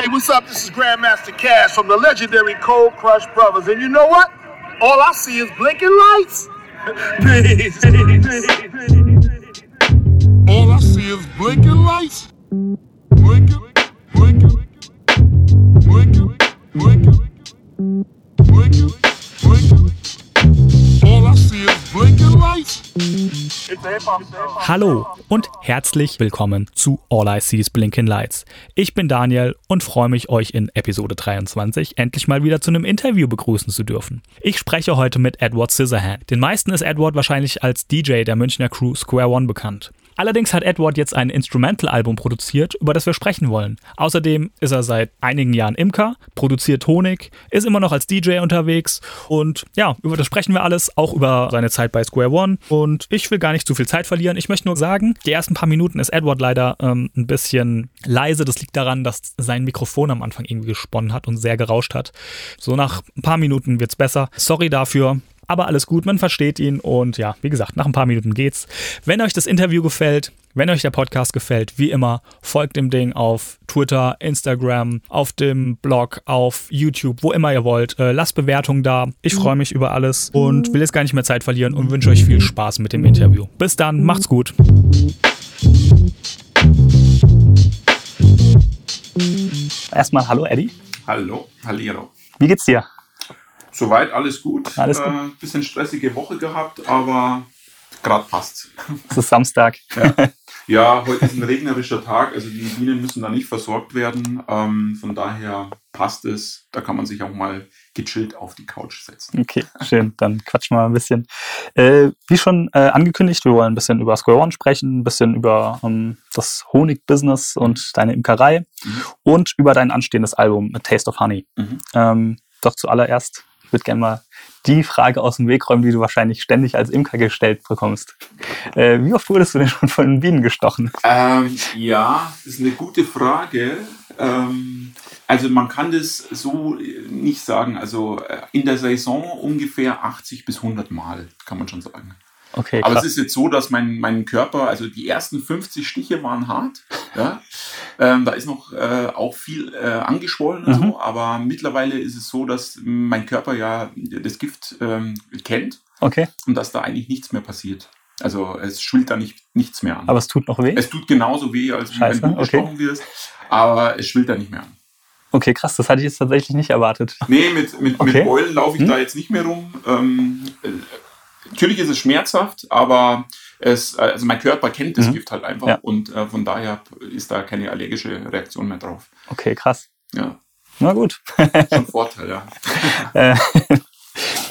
Hey, what's up? This is Grandmaster Cash from the legendary Cold Crush Brothers. And you know what? All I see is blinking lights. peace, All I see is blinking lights. Blinking, blinking, blinking, blinking, Hallo und herzlich willkommen zu All I See is Blinking Lights. Ich bin Daniel und freue mich, euch in Episode 23 endlich mal wieder zu einem Interview begrüßen zu dürfen. Ich spreche heute mit Edward Scissorhand. Den meisten ist Edward wahrscheinlich als DJ der Münchner Crew Square One bekannt. Allerdings hat Edward jetzt ein Instrumental-Album produziert, über das wir sprechen wollen. Außerdem ist er seit einigen Jahren Imker, produziert Honig, ist immer noch als DJ unterwegs und ja, über das sprechen wir alles, auch über seine Zeit bei Square One. Und ich will gar nicht zu viel Zeit verlieren. Ich möchte nur sagen, die ersten paar Minuten ist Edward leider ähm, ein bisschen leise. Das liegt daran, dass sein Mikrofon am Anfang irgendwie gesponnen hat und sehr gerauscht hat. So nach ein paar Minuten wird's besser. Sorry dafür aber alles gut, man versteht ihn und ja, wie gesagt, nach ein paar Minuten geht's. Wenn euch das Interview gefällt, wenn euch der Podcast gefällt, wie immer, folgt dem Ding auf Twitter, Instagram, auf dem Blog, auf YouTube, wo immer ihr wollt. Äh, lasst Bewertungen da. Ich freue mich über alles und will jetzt gar nicht mehr Zeit verlieren und wünsche euch viel Spaß mit dem Interview. Bis dann, macht's gut. Erstmal hallo Eddie. Hallo, Hallihallo. Wie geht's dir? Soweit alles gut. Alles gut. Äh, bisschen stressige Woche gehabt, aber gerade passt. Es ist Samstag. Ja. ja, heute ist ein regnerischer Tag, also die Bienen müssen da nicht versorgt werden. Ähm, von daher passt es. Da kann man sich auch mal gechillt auf die Couch setzen. Okay, schön. Dann quatschen wir mal ein bisschen. Äh, wie schon äh, angekündigt, wir wollen ein bisschen über Square One sprechen, ein bisschen über ähm, das Honig-Business und deine Imkerei Mhm. und über dein anstehendes Album A Taste of Honey. Mhm. Ähm, doch zuallererst, ich würde gerne mal die Frage aus dem Weg räumen, die du wahrscheinlich ständig als Imker gestellt bekommst. Äh, wie oft wurdest du denn schon von Bienen gestochen? Ähm, ja, das ist eine gute Frage. Ähm, also man kann das so nicht sagen. Also äh, in der Saison ungefähr 80 bis 100 Mal, kann man schon sagen. Okay, Aber krass. es ist jetzt so, dass mein, mein Körper, also die ersten 50 Stiche waren hart. Ja? ähm, da ist noch äh, auch viel äh, angeschwollen und Mhm. so, aber mittlerweile ist es so, dass mein Körper ja das Gift ähm, kennt Okay, und dass da eigentlich nichts mehr passiert. Also es schwillt da nicht, nichts mehr an. aber es tut noch weh? es tut genauso weh, als Scheiße, wenn du okay. gestochen wirst, aber es schwillt da nicht mehr an. Okay, krass, das hatte ich jetzt tatsächlich nicht erwartet. Nee, mit, mit, Okay. mit Beulen laufe ich Hm. da jetzt nicht mehr rum. Ähm, äh, natürlich ist es schmerzhaft, aber es, also mein Körper kennt das Mhm. Gift halt einfach Ja. und äh, von daher ist da keine allergische Reaktion mehr drauf. Okay, krass. Ja, Na gut. schon Vorteil, ja. Äh,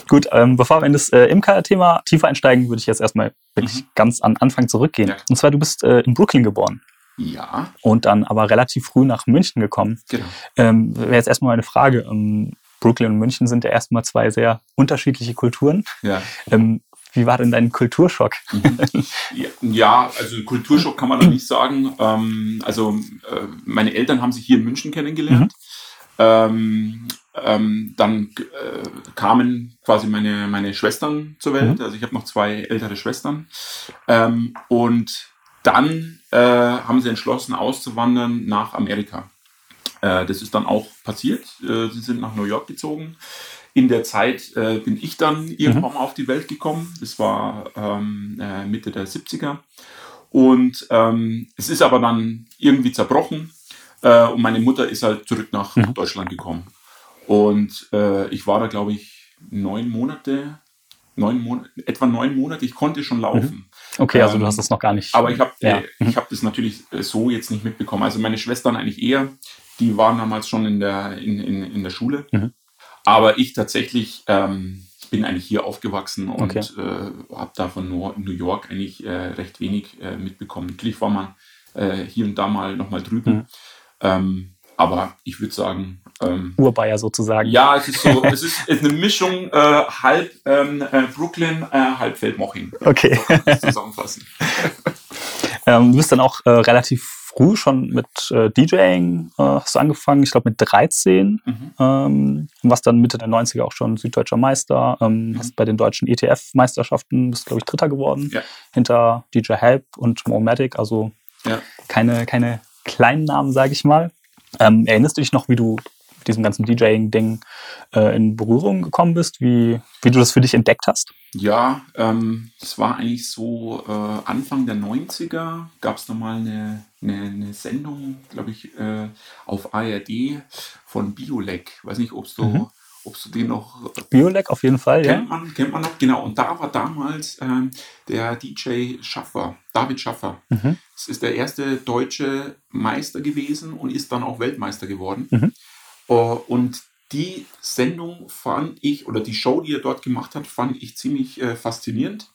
Gut, ähm, bevor wir in das äh, Imker-Thema tiefer einsteigen, würde ich jetzt erstmal wirklich ganz an Anfang zurückgehen. Ja. Und zwar, du bist äh, in Brooklyn geboren Ja, und dann aber relativ früh nach München gekommen. genau. Ähm, Wäre jetzt erstmal eine Frage. Ähm, Brooklyn und München sind ja erstmal zwei sehr unterschiedliche Kulturen. Ja. Ähm, wie war denn dein Kulturschock? Ja, Ja, also Kulturschock kann man da nicht sagen. Ähm, also äh, meine Eltern haben sich hier in München kennengelernt. Ähm, ähm, dann äh, kamen quasi meine, meine Schwestern zur Welt. Also ich habe noch zwei ältere Schwestern. Ähm, und dann äh, haben sie entschlossen, auszuwandern nach Amerika. Äh, das ist dann auch passiert. Äh, sie sind nach New York gezogen. In der Zeit äh, bin ich dann irgendwann mal auf die Welt gekommen. Das war ähm, äh, Mitte der 70er. Und ähm, es ist aber dann irgendwie zerbrochen. Äh, und meine Mutter ist halt zurück nach Mhm. Deutschland gekommen. Und äh, ich war da, glaube ich, neun Monate, neun Monate, etwa neun Monate. Ich konnte schon laufen. Okay, also Ähm, du hast das noch gar nicht. Aber ich habe Ja. äh, ich hab das natürlich äh, so jetzt nicht mitbekommen. Also meine Schwestern eigentlich eher, die waren damals schon in der, in, in, in der Schule. Mhm. Aber ich tatsächlich ähm, bin eigentlich hier aufgewachsen und Okay. äh, habe da von New York eigentlich äh, recht wenig äh, mitbekommen. Natürlich war man äh, hier und da mal nochmal drüben. Mhm. Ähm, aber ich würde sagen, ähm, Urbayer sozusagen. ja, es ist so, es ist, eine Mischung äh, halb ähm, äh, Brooklyn, halb Feldmoching. Okay. Zusammenfassen. Ähm, du bist dann auch relativ früh schon mit äh, DJing äh, hast du angefangen, ich glaube mit 13. Mhm. Ähm, warst dann Mitte der 90er auch schon süddeutscher Meister. Ähm, Hast bei den deutschen ETF-Meisterschaften, bist glaube ich Dritter geworden. Ja. Hinter DJ Help und Momatic, also Ja. keine, keine kleinen Namen, sage ich mal. Ähm, erinnerst du dich noch, wie du diesem ganzen DJing-Ding äh, in Berührung gekommen bist, wie, wie du das für dich entdeckt hast? Ja, ähm, es war eigentlich so äh, Anfang der 90er gab es nochmal eine, eine, eine Sendung, glaube ich, äh, auf ARD von Biolek. Weiß nicht, ob du, mhm. ob du den noch. Biolek auf jeden Fall, kennt ja. Man, kennt man noch, genau. Und da war damals ähm, der DJ Schaffer, David Schaffer. Mhm. Das ist der erste deutsche Meister gewesen und ist dann auch Weltmeister geworden. Mhm. Uh, und die Sendung fand ich, oder die Show, die er dort gemacht hat, fand ich ziemlich äh, faszinierend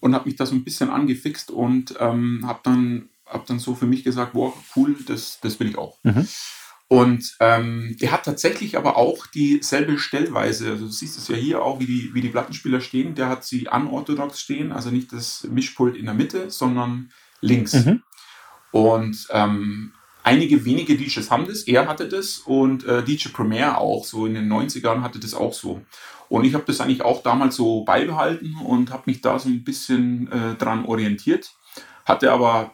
und habe mich da so ein bisschen angefixt und ähm, habe dann, hab dann so für mich gesagt, wow, cool, das, das will ich auch. Mhm. Und ähm, der hat tatsächlich aber auch dieselbe Stellweise. Also du siehst es ja hier auch, wie die, wie die Plattenspieler stehen. Der hat sie unorthodox stehen, also nicht das Mischpult in der Mitte, sondern links. Mhm. Und ähm, Einige wenige DJs haben das, er hatte das und äh, DJ Premier auch, so in den 90ern hatte das auch so. Und ich habe das eigentlich auch damals so beibehalten und habe mich da so ein bisschen äh, dran orientiert. Hatte aber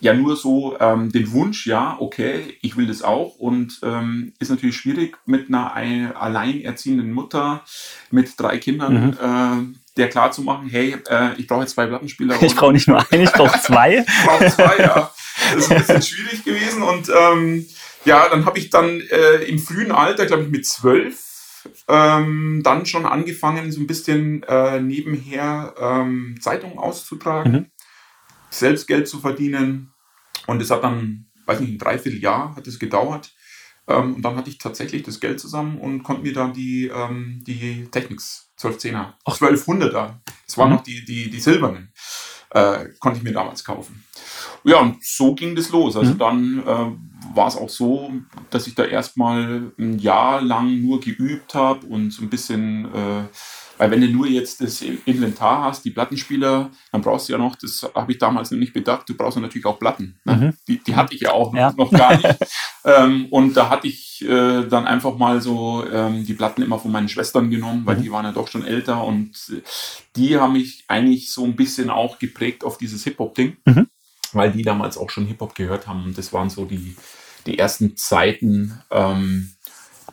ja nur so ähm, den Wunsch, ja, okay, ich will das auch. Und ähm, ist natürlich schwierig mit einer alleinerziehenden Mutter mit drei Kindern. Mhm. Äh, der klar zu machen, hey, äh, ich brauche jetzt zwei Plattenspieler. Ich brauche nicht nur einen, ich brauche zwei. ich brauche zwei, ja. Das ist ein bisschen schwierig gewesen. Und ähm, ja, dann habe ich dann äh, im frühen Alter, glaube ich mit zwölf, ähm, dann schon angefangen, so ein bisschen äh, nebenher ähm, Zeitungen auszutragen, mhm. selbst Geld zu verdienen. Und es hat dann, weiß nicht, ein Dreivierteljahr hat es gedauert. Ähm, und dann hatte ich tatsächlich das Geld zusammen und konnte mir dann die, ähm, die Technics 1210er, 1200er, das waren mhm. noch die, die, die silbernen, äh, konnte ich mir damals kaufen. Ja, und so ging das los. Also mhm. dann äh, war es auch so, dass ich da erstmal ein Jahr lang nur geübt habe und so ein bisschen äh, weil wenn du nur jetzt das Inventar hast, die Plattenspieler, dann brauchst du ja noch, das habe ich damals noch nicht bedacht, du brauchst natürlich auch Platten. Ne? Mhm. Die, die, hatte ich ja auch ja. noch gar nicht. ähm, und da hatte ich äh, dann einfach mal so ähm, die Platten immer von meinen Schwestern genommen, weil mhm. die waren ja doch schon älter und die haben mich eigentlich so ein bisschen auch geprägt auf dieses Hip-Hop-Ding, mhm. Weil die damals auch schon Hip-Hop gehört haben. Und das waren so die, die ersten Zeiten, ähm,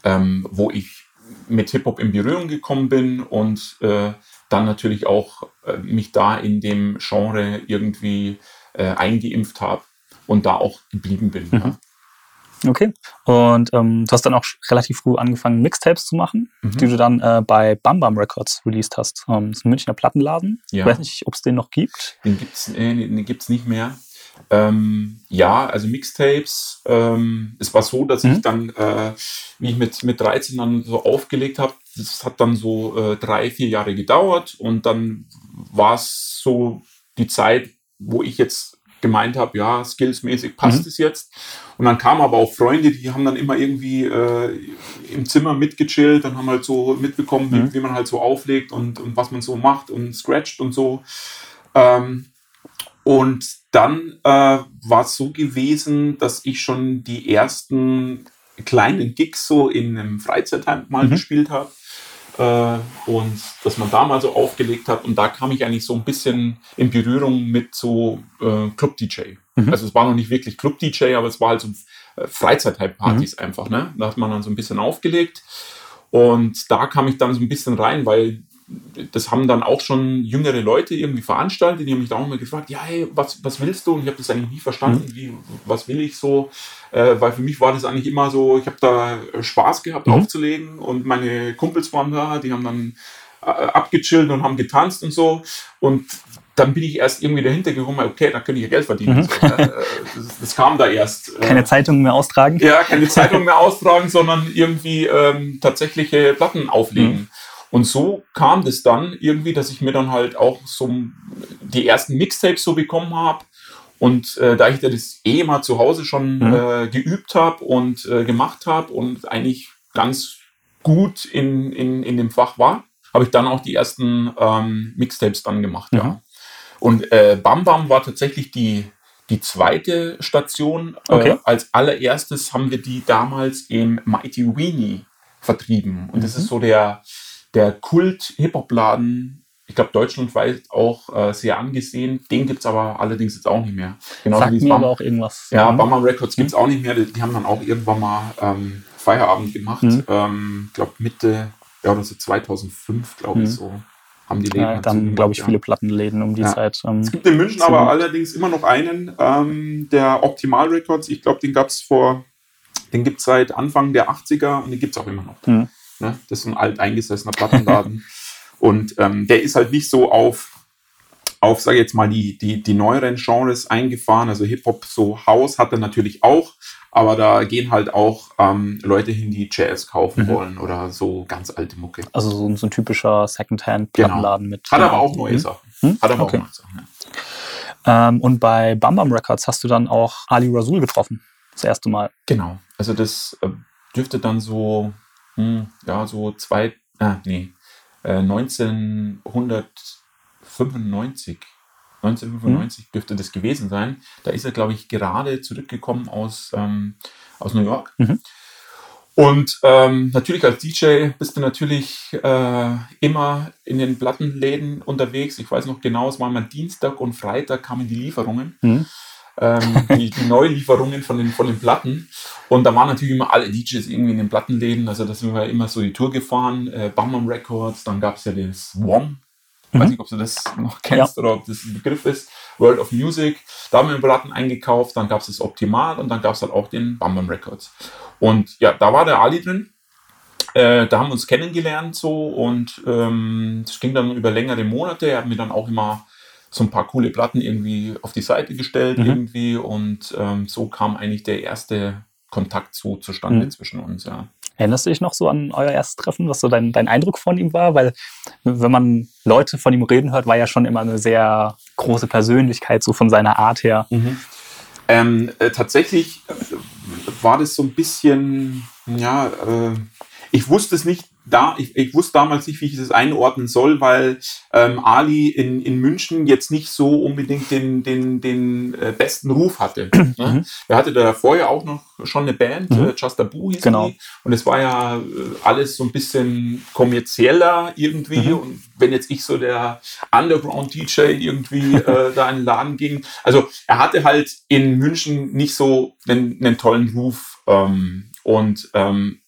ähm wo ich mit Hip-Hop in Berührung gekommen bin und äh, dann natürlich auch äh, mich da in dem Genre irgendwie äh, eingeimpft habe und da auch geblieben bin. Mhm. Ja. Okay. Und ähm, du hast dann auch relativ früh angefangen, Mixtapes zu machen, mhm. die du dann äh, bei Bam Bam Records released hast. Ähm, das ist ein Münchner Plattenladen. Ja. Ich weiß nicht, ob es den noch gibt. Den gibt es äh, gibt's nicht mehr. Ähm, ja, also Mixtapes. Ähm, es war so, dass mhm. ich dann, äh, wie ich mit, mit 13 dann so aufgelegt habe, das hat dann so äh, drei, vier Jahre gedauert und dann war es so die Zeit, wo ich jetzt gemeint habe, ja, skillsmäßig passt mhm. es jetzt. Und dann kamen aber auch Freunde, die haben dann immer irgendwie äh, im Zimmer mitgechillt und haben halt so mitbekommen, mhm. wie, wie, man halt so auflegt und, und was man so macht und scratcht und so. Ähm, und dann äh, war es so gewesen, dass ich schon die ersten kleinen Gigs so in einem Freizeitheim mal mhm. gespielt habe. Äh, und dass man da mal so aufgelegt hat. Und da kam ich eigentlich so ein bisschen in Berührung mit so äh, Club-DJ. Mhm. Also es war noch nicht wirklich Club-DJ, aber es war halt so äh, Freizeitheim-Partys mhm. einfach. Ne? Da hat man dann so ein bisschen aufgelegt. Und da kam ich dann so ein bisschen rein, weil das haben dann auch schon jüngere Leute irgendwie veranstaltet. Die haben mich da auch mal gefragt, ja, hey, was, was willst du? Und ich habe das eigentlich nie verstanden, mhm. wie, was will ich so? Äh, weil für mich war das eigentlich immer so, ich habe da Spaß gehabt mhm. aufzulegen und meine Kumpels waren da, die haben dann äh, abgechillt und haben getanzt und so. Und dann bin ich erst irgendwie dahinter gekommen, okay, da könnte ich ja Geld verdienen. Mhm. So, ne? das, das, kam da erst. Äh, keine Zeitung mehr austragen? Ja, keine Zeitung mehr austragen, sondern irgendwie ähm, tatsächliche Platten auflegen. Mhm. Und so kam das dann irgendwie, dass ich mir dann halt auch so die ersten Mixtapes so bekommen habe. Und äh, da ich das eh mal zu Hause schon mhm. äh, geübt habe und äh, gemacht habe und eigentlich ganz gut in, in, in dem Fach war, habe ich dann auch die ersten ähm, Mixtapes dann gemacht. Mhm. Ja. Und äh, Bam Bam war tatsächlich die, die zweite Station. Äh, okay. Äh, als allererstes haben wir die damals im Mighty Weenie vertrieben. Und mhm. das ist so der, der Kult-Hip-Hop-Laden ich glaube, deutschlandweit auch äh, sehr angesehen. Den gibt es aber allerdings jetzt auch nicht mehr. Genau Sagt mir aber auch irgendwas. Ja, mhm. Bama Records gibt es auch nicht mehr. Die, die, haben dann auch irgendwann mal ähm, Feierabend gemacht. Ich mhm. ähm, glaube Mitte, ja, oder so 2005, glaube mhm. ich so. Haben die Läden ja, dann, glaube ich, ja. viele Plattenläden um die ja. Zeit. Ähm, es gibt in München aber allerdings immer noch einen, ähm, der Optimal Records. Ich glaube, den gab es vor, den gibt es seit Anfang der 80er und den gibt es auch immer noch. Mhm. Ne? Das ist ein alt eingesessener Plattenladen. Und ähm, der ist halt nicht so auf, auf sage ich jetzt mal, die, die, die neueren Genres eingefahren. Also Hip-Hop, so House hat er natürlich auch, aber da gehen halt auch ähm, Leute hin, die Jazz kaufen mhm. wollen oder so ganz alte Mucke. Also so, so ein typischer Secondhand-Plattenladen genau. mit. Hat aber auch neue mhm. Sachen. Hm? Hat aber okay. auch neue Sachen. Ja. Ähm, und bei Bam Bam Records hast du dann auch Ali Rasul getroffen. Das erste Mal. Genau. Also das äh, dürfte dann so, ja, so zwei, äh, nee, 1995, äh, 1995 mhm. dürfte das gewesen sein. Da ist er, glaube ich, gerade zurückgekommen aus, ähm, aus New York. Mhm. Und ähm, natürlich als DJ bist du natürlich äh, immer in den Plattenläden unterwegs. Ich weiß noch genau, es war mal Dienstag und Freitag kamen die Lieferungen. Mhm ähm, die, die Neulieferungen von den, von den Platten. Und da waren natürlich immer alle DJs irgendwie in den Plattenläden. Also da sind wir immer so die Tour gefahren. Äh, Bam Records, dann gab es ja das Wong. Ich weiß mhm. nicht, ob du das noch kennst ja. oder ob das ein Begriff ist. World of Music. Da haben wir Platten eingekauft. Dann gab es das Optimal und dann gab es halt auch den Bam Bam Records. Und ja, da war der Ali drin. Äh, da haben wir uns kennengelernt so und ähm, das ging dann über längere Monate. Er hat mir dann auch immer so ein paar coole Platten irgendwie auf die Seite gestellt mhm. irgendwie und ähm, so kam eigentlich der erste Kontakt so zustande mhm. zwischen uns, ja. Erinnerst du dich noch so an euer erstes Treffen, was so dein, dein Eindruck von ihm war? Weil wenn man Leute von ihm reden hört, war ja schon immer eine sehr große Persönlichkeit, so von seiner Art her. Mhm. Ähm, äh, tatsächlich äh, war das so ein bisschen, ja, äh, ich wusste es nicht da, ich, ich wusste damals nicht, wie ich das einordnen soll, weil ähm, Ali in, in München jetzt nicht so unbedingt den, den, den äh, besten Ruf hatte. ne? Er hatte da vorher auch noch schon eine Band, mhm. äh, Just a Boo hieß genau. die. Und es war ja äh, alles so ein bisschen kommerzieller irgendwie. Mhm. Und wenn jetzt ich so der Underground-DJ irgendwie äh, da in den Laden ging. Also er hatte halt in München nicht so einen, einen tollen Ruf. Ähm, und ähm,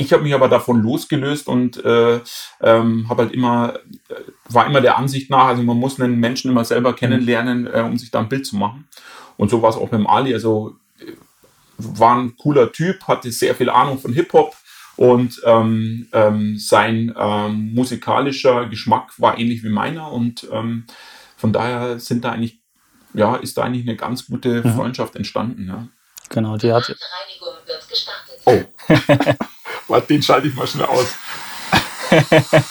ich habe mich aber davon losgelöst und äh, ähm, habe halt immer, äh, war immer der Ansicht nach, also man muss einen Menschen immer selber kennenlernen, äh, um sich da ein Bild zu machen. Und so war es auch beim Ali. Also äh, war ein cooler Typ, hatte sehr viel Ahnung von Hip-Hop und ähm, ähm, sein ähm, musikalischer Geschmack war ähnlich wie meiner und ähm, von daher sind da eigentlich, ja, ist da eigentlich eine ganz gute mhm. Freundschaft entstanden. Ja. Genau, die hat. Oh. Warte, den schalte ich mal schnell aus.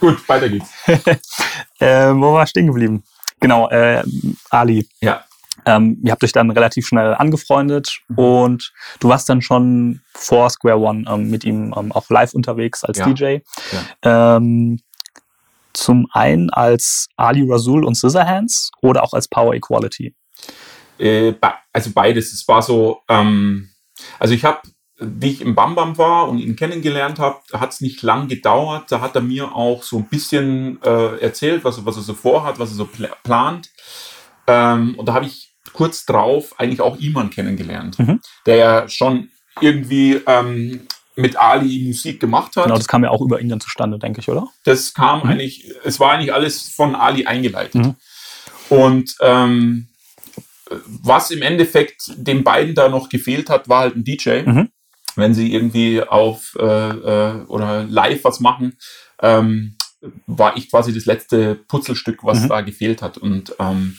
Gut, weiter geht's. äh, wo war ich stehen geblieben? Genau, äh, Ali. Ja. Ähm, ihr habt euch dann relativ schnell angefreundet mhm. und du warst dann schon vor Square One ähm, mit ihm ähm, auch live unterwegs als ja. DJ. Ja. Ähm, zum einen als Ali Rasul und Scissorhands oder auch als Power Equality? Äh, also beides. Es war so, ähm, also ich habe, wie ich im Bambam war und ihn kennengelernt habe, hat es nicht lang gedauert. Da hat er mir auch so ein bisschen äh, erzählt, was, was er so vorhat, was er so pl plant. Ähm, und da habe ich kurz drauf eigentlich auch Iman kennengelernt, mhm. der ja schon irgendwie ähm, mit Ali Musik gemacht hat. Genau, das kam ja auch über ihn dann zustande, denke ich, oder? Das kam mhm. eigentlich, es war eigentlich alles von Ali eingeleitet. Mhm. Und ähm, was im Endeffekt den beiden da noch gefehlt hat, war halt ein DJ. Mhm. Wenn sie irgendwie auf äh, äh, oder live was machen, ähm, war ich quasi das letzte Putzelstück, was mhm. da gefehlt hat. Und ähm,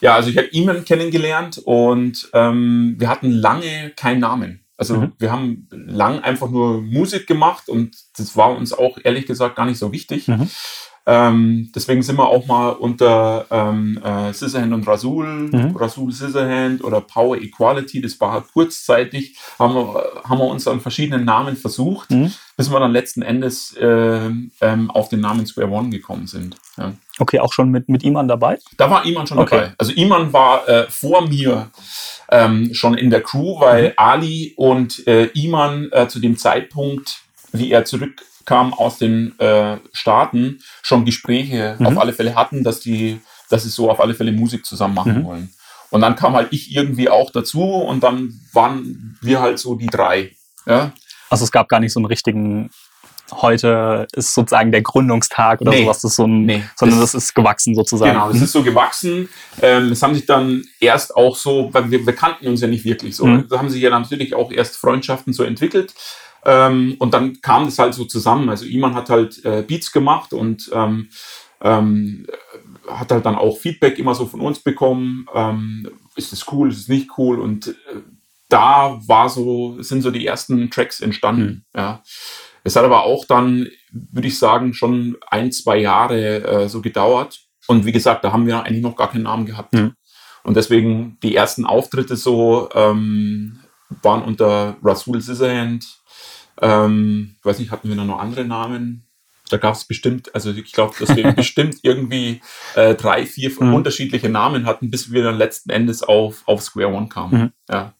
ja, also ich habe Iman kennengelernt und ähm, wir hatten lange keinen Namen. Also mhm. wir haben lang einfach nur Musik gemacht und das war uns auch ehrlich gesagt gar nicht so wichtig. Mhm. Ähm, deswegen sind wir auch mal unter ähm, äh, Scissorhand und Rasul, mhm. Rasul Scissorhand oder Power Equality, das war kurzzeitig, haben wir, haben wir uns an verschiedenen Namen versucht, mhm. bis wir dann letzten Endes äh, ähm, auf den Namen Square One gekommen sind. Ja. Okay, auch schon mit, mit Iman dabei? Da war Iman schon okay. dabei. Also Iman war äh, vor mir ähm, schon in der Crew, weil mhm. Ali und äh, Iman äh, zu dem Zeitpunkt, wie er zurück zurückkamen aus den äh, Staaten, schon Gespräche Mhm. auf alle Fälle hatten, dass die, dass sie so auf alle Fälle Musik zusammen machen Mhm. wollen. Und dann kam halt ich irgendwie auch dazu und dann waren wir halt so die drei. Ja, Also es gab gar nicht so einen richtigen, heute ist sozusagen der Gründungstag oder Nee. sowas, das so ein, Nee. sondern Das- das, ist gewachsen sozusagen. Genau, es ist so gewachsen. Ähm, es haben sich dann erst auch so, weil wir, wir kannten uns ja nicht wirklich so, Mhm. da haben sich ja natürlich auch erst Freundschaften so entwickelt. Ähm, und dann kam das halt so zusammen. Also Iman hat halt äh, Beats gemacht und ähm, ähm, hat halt dann auch Feedback immer so von uns bekommen. Ähm, ist es cool, ist es nicht cool? Und äh, da war so, sind so die ersten Tracks entstanden. Ja. Es hat aber auch dann, würde ich sagen, schon ein, zwei Jahre äh, so gedauert. Und wie gesagt, da haben wir eigentlich noch gar keinen Namen gehabt. Mhm. Und deswegen die ersten Auftritte so ähm, waren unter Rasul Scissorhand. Ähm, ich weiß nicht, hatten wir da noch andere Namen? Da gab es bestimmt, also ich glaube, dass wir bestimmt irgendwie äh, drei, vier Mhm. unterschiedliche Namen hatten, bis wir dann letzten Endes auf, auf Square One kamen. Mhm. Ja.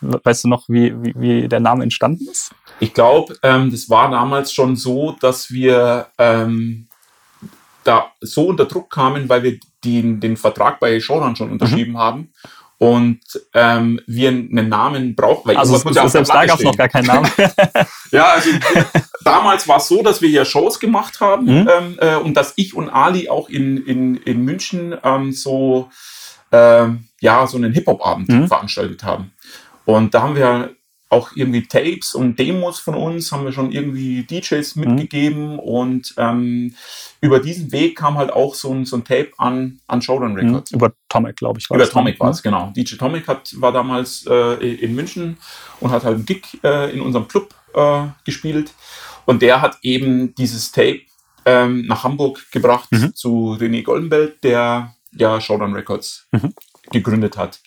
Weißt du noch, wie, wie, wie der Name entstanden ist? Ich glaube, ähm, das war damals schon so, dass wir ähm, da so unter Druck kamen, weil wir den, den Vertrag bei Showdown schon unterschrieben haben und ähm, wir einen Namen brauchen. Weil Also irgendwas muss ja selbst da gab es noch gar keinen Namen. Ja, also damals war es so, dass wir hier Shows gemacht haben Mhm. ähm, äh, und dass ich und Ali auch in, in, in München ähm, so, ähm, ja, so einen Hip-Hop-Abend Mhm. veranstaltet haben. Und da haben wir auch irgendwie Tapes und Demos von uns, haben wir schon irgendwie DJs Mhm. mitgegeben und ähm, über diesen Weg kam halt auch so ein, so ein Tape an, an Showdown Mhm. Records. Über Tomic, glaube ich. war Über Tomic ne? war es, genau. DJ Tomic hat, war damals äh, in München und hat halt einen Gig äh, in unserem Club äh, gespielt. Und der hat eben dieses Tape ähm, nach Hamburg gebracht Mhm. zu René Goldenbelt, der ja Showdown Records Mhm. gegründet hat.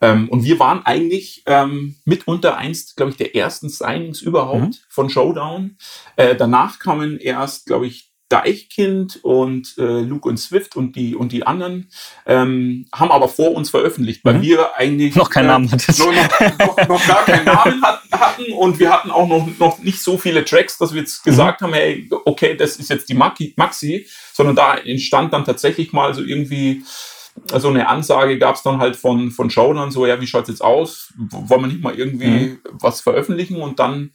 Ähm, und wir waren eigentlich ähm, mitunter eins, glaube ich, der ersten Signings überhaupt Mhm. von Showdown. Äh, danach kamen erst, glaube ich, Deichkind und äh, Luke und Swift und die und die anderen ähm, haben aber vor uns veröffentlicht, weil Mhm. wir eigentlich Noch keinen äh, Namen hattet. noch, noch, noch, gar keinen Namen hatten, hatten und wir hatten auch noch, noch nicht so viele Tracks, dass wir jetzt gesagt haben, hey, okay, das ist jetzt die Maxi, sondern da entstand dann tatsächlich mal so irgendwie so eine Ansage gab es dann halt von, von Showdown, so, ja, wie schaut's jetzt aus? Wollen wir nicht mal irgendwie was veröffentlichen? Und dann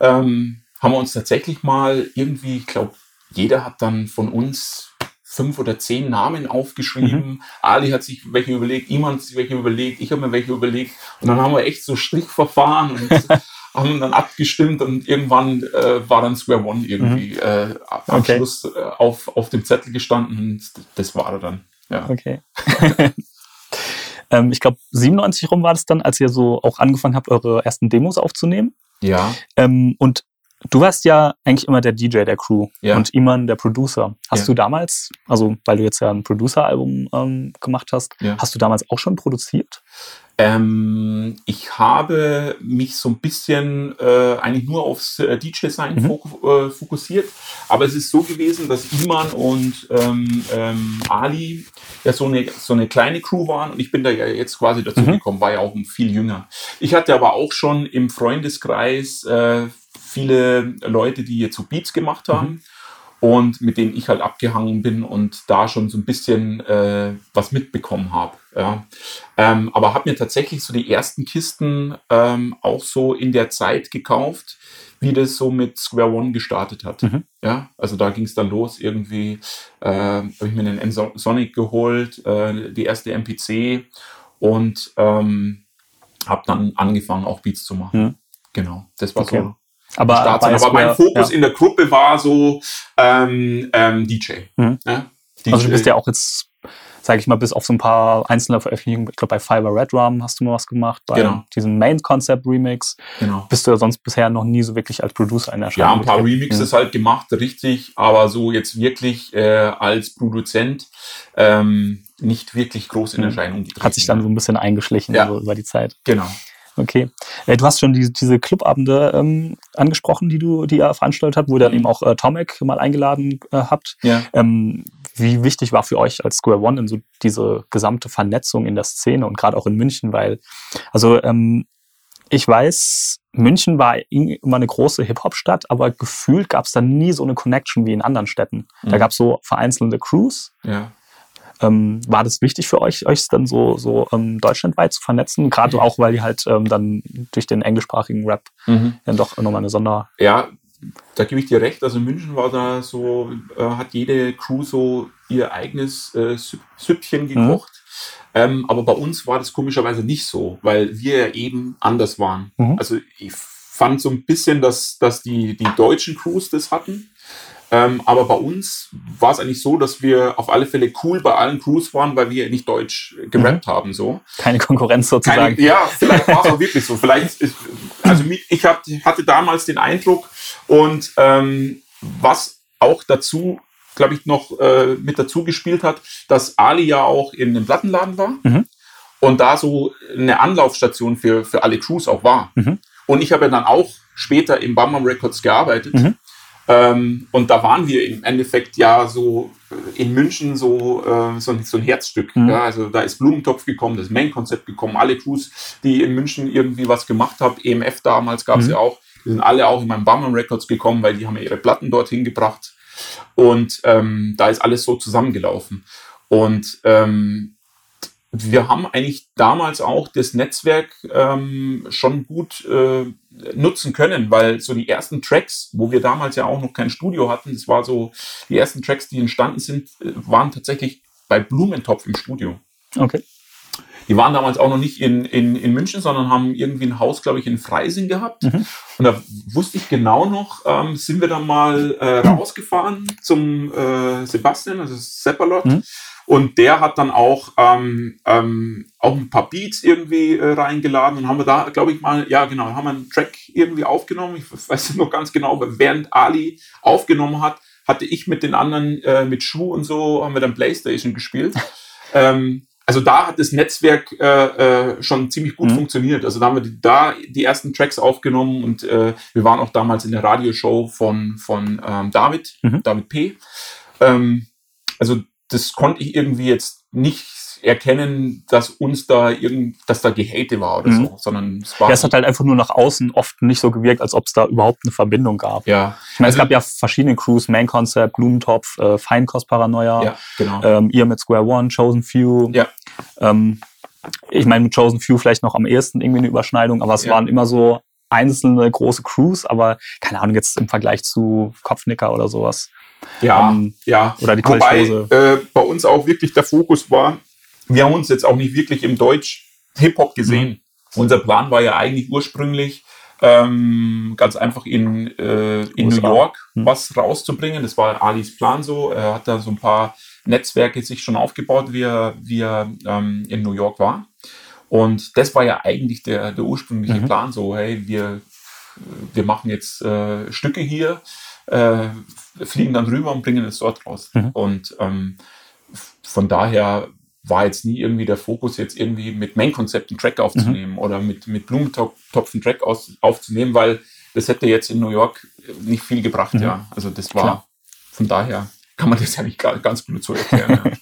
ähm, haben wir uns tatsächlich mal irgendwie, ich glaube, jeder hat dann von uns fünf oder zehn Namen aufgeschrieben. Ali hat sich welche überlegt, Iman hat sich welche überlegt, ich habe mir welche überlegt. Und dann haben wir echt so Strichverfahren und haben dann abgestimmt und irgendwann äh, war dann Square One irgendwie äh, am Okay. Schluss äh, auf, auf dem Zettel gestanden und das war er dann. Ja. Okay. ähm, ich glaube, 97 rum war das dann, als ihr so auch angefangen habt, eure ersten Demos aufzunehmen. Ja. Ähm, und du warst ja eigentlich immer der DJ der Crew Ja. und Iman der Producer. Hast Ja. du damals, also weil du jetzt ja ein Producer-Album ähm, gemacht hast, Ja. hast du damals auch schon produziert? Ähm, ich habe mich so ein bisschen äh, eigentlich nur aufs äh, DJ-Sein Mhm. foku äh, fokussiert. Aber es ist so gewesen, dass Iman und ähm, ähm, Ali ja so eine, so eine kleine Crew waren und ich bin da ja jetzt quasi dazu Mhm. gekommen, war ja auch viel jünger. Ich hatte aber auch schon im Freundeskreis äh, viele Leute, die jetzt so Beats gemacht haben. Und mit denen ich halt abgehangen bin und da schon so ein bisschen äh, was mitbekommen habe. Ja. Ähm, aber habe mir tatsächlich so die ersten Kisten ähm, auch so in der Zeit gekauft, wie das so mit Square One gestartet hat. Mhm. Ja, also da ging es dann los irgendwie, äh, habe ich mir einen N-Sonic geholt, äh, die erste MPC und ähm, habe dann angefangen auch Beats zu machen. Mhm. Genau, das war Okay. so Aber, Start sein. Aber mein Fokus ja. in der Gruppe war so ähm, ähm, DJ. Mhm. Ja? DJ. Also du bist ja auch jetzt, sage ich mal, bis auf so ein paar einzelne Veröffentlichungen, ich glaube bei Fiber Red Drum hast du mal was gemacht, bei Genau. diesem Main Concept Remix. genau. Bist du ja sonst bisher noch nie so wirklich als Producer in Ja, Erscheinung ein paar. Remixes halt gemacht, richtig, aber so jetzt wirklich äh, als Produzent ähm, nicht wirklich groß in Mhm. Erscheinung getreten. Hat sich dann so ein bisschen eingeschlichen Ja. so über die Zeit. Genau. Okay. Äh, du hast schon die, diese Clubabende ähm, angesprochen, die du, die ihr veranstaltet habt, wo ihr dann Mhm. eben auch äh, Tomek mal eingeladen äh, habt. Ja. Ähm, wie wichtig war für euch als Square One in so diese gesamte Vernetzung in der Szene und gerade auch in München, weil, also ähm, ich weiß, München war immer eine große Hip-Hop-Stadt, aber gefühlt gab es da nie so eine Connection wie in anderen Städten. Mhm. Da gab es so vereinzelte Crews. Ja. Ähm, war das wichtig für euch, euch dann so, so ähm, deutschlandweit zu vernetzen? Gerade auch, weil die halt ähm, dann durch den englischsprachigen Rap mhm. dann doch nochmal eine Sonder... Ja, da gebe ich dir recht. Also München war da so, äh, hat jede Crew so ihr eigenes äh, Süppchen mhm. gekocht. Mhm. Ähm, aber bei uns war das komischerweise nicht so, weil wir ja eben anders waren. Mhm. Also ich fand so ein bisschen, dass, dass die, die deutschen Crews das hatten. Ähm, aber bei uns war es eigentlich so, dass wir auf alle Fälle cool bei allen Crews waren, weil wir nicht deutsch gerappt mhm. haben. So. Keine Konkurrenz sozusagen. Keine, ja, vielleicht war es auch wirklich so. Vielleicht, ist, also ich hatte damals den Eindruck und ähm, was auch dazu glaube ich, noch äh, mit dazu gespielt hat, dass Ali ja auch in einem Plattenladen war mhm. und da so eine Anlaufstation für, für alle Crews auch war. Mhm. Und ich habe ja dann auch später im Bam Records gearbeitet. Ähm, und da waren wir im Endeffekt ja so äh, in München so, äh, so, ein, so ein Herzstück. Mhm. Ja, also da ist Blumentopf gekommen, das Main-Konzept gekommen, alle Crews, die in München irgendwie was gemacht haben, EMF damals gab es mhm. ja auch, die sind alle auch in meinem Bam Records gekommen, weil die haben ja ihre Platten dorthin gebracht. Und ähm, da ist alles so zusammengelaufen. Und ähm, wir haben eigentlich damals auch das Netzwerk ähm, schon gut äh, nutzen können, weil so die ersten Tracks, wo wir damals ja auch noch kein Studio hatten, das war so, die ersten Tracks, die entstanden sind, äh, waren tatsächlich bei Blumentopf im Studio. Okay. Die waren damals auch noch nicht in, in, in München, sondern haben irgendwie ein Haus, glaube ich, in Freising gehabt. Mhm. Und da wusste ich genau noch, ähm, sind wir dann mal äh, rausgefahren zum äh, Sebastian, also Seppalot. Mhm. Und der hat dann auch, ähm, ähm, auch ein paar Beats irgendwie äh, reingeladen und haben wir da, glaube ich mal, ja genau, haben wir einen Track irgendwie aufgenommen. Ich weiß noch ganz genau, während Ali aufgenommen hat, hatte ich mit den anderen, äh, mit Schuh und so, haben wir dann Playstation gespielt. ähm, also da hat das Netzwerk äh, äh, schon ziemlich gut mhm. funktioniert. Also da haben wir die, da die ersten Tracks aufgenommen und äh, wir waren auch damals in der Radioshow von, von ähm, David, mhm. David P. Ähm, also das konnte ich irgendwie jetzt nicht erkennen, dass uns da irgend, dass da Gehate war oder mhm. so, sondern es war. Ja, es hat halt einfach nur nach außen oft nicht so gewirkt, als ob es da überhaupt eine Verbindung gab. Ja. Ich meine, also, es gab ja verschiedene Crews, Main Concept, Blumentopf, äh, Feinkost Paranoia, ja, genau. ähm, ihr mit Square One, Chosen Few. Ja. Ähm, ich meine, mit Chosen Few vielleicht noch am ehesten irgendwie eine Überschneidung, aber es ja. waren immer so einzelne große Crews, aber keine Ahnung, jetzt im Vergleich zu Kopfnicker oder sowas. Ja, ähm, ja. Oder die Wobei, äh, bei uns auch wirklich der Fokus war, wir haben uns jetzt auch nicht wirklich im Deutsch Hip-Hop gesehen. Mhm. Unser Plan war ja eigentlich ursprünglich, ähm, ganz einfach in, äh, in New York mhm. was rauszubringen. Das war Alis Plan so. Er hat da so ein paar Netzwerke sich schon aufgebaut, wie er, wie er ähm, in New York war. Und das war ja eigentlich der, der ursprüngliche mhm. Plan, so, hey, wir, wir machen jetzt äh, Stücke hier, äh, fliegen dann rüber und bringen es dort raus. Mhm. Und ähm, von daher war jetzt nie irgendwie der Fokus, jetzt irgendwie mit Main-Konzept einen Track aufzunehmen mhm. oder mit, mit Blumentopf einen Track aus, aufzunehmen, weil das hätte jetzt in New York nicht viel gebracht, mhm. ja. Also das war, Klar. von daher kann man das ja nicht ganz gut so erklären. ja.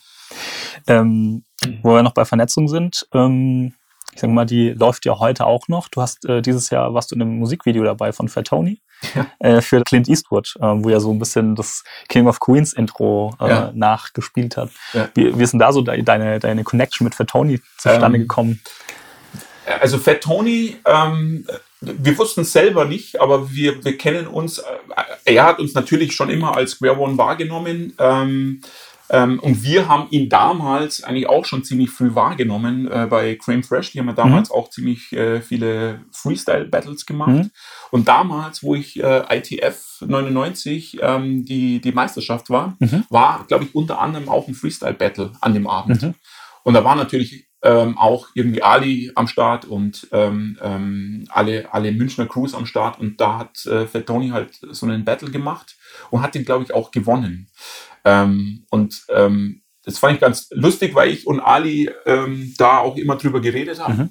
ähm, wo wir noch bei Vernetzung sind, ähm, ich sage mal, die läuft ja heute auch noch. Du hast äh, dieses Jahr warst du in einem Musikvideo dabei von Fat Tony ja. äh, für Clint Eastwood, äh, wo er so ein bisschen das King of Queens Intro äh, ja. nachgespielt hat. Ja. Wie, wie ist denn da so deine, deine Connection mit Fat Tony zustande ähm, gekommen? Also Fat Tony, ähm, wir wussten es selber nicht, aber wir, wir kennen uns. Äh, er hat uns natürlich schon immer als Square One wahrgenommen. Ähm, ähm, und wir haben ihn damals eigentlich auch schon ziemlich früh wahrgenommen äh, bei Crane Fresh. Die haben ja damals mhm. auch ziemlich äh, viele Freestyle-Battles gemacht. Mhm. Und damals, wo ich äh, ITF 99 ähm, die, die Meisterschaft war, mhm. war, glaube ich, unter anderem auch ein Freestyle-Battle an dem Abend. Mhm. Und da war natürlich ähm, auch irgendwie Ali am Start und ähm, ähm, alle, alle Münchner Crews am Start. Und da hat äh, Fat Tony halt so einen Battle gemacht und hat den, glaube ich, auch gewonnen. Ähm, und ähm, das fand ich ganz lustig, weil ich und Ali ähm, da auch immer drüber geredet haben. Mhm.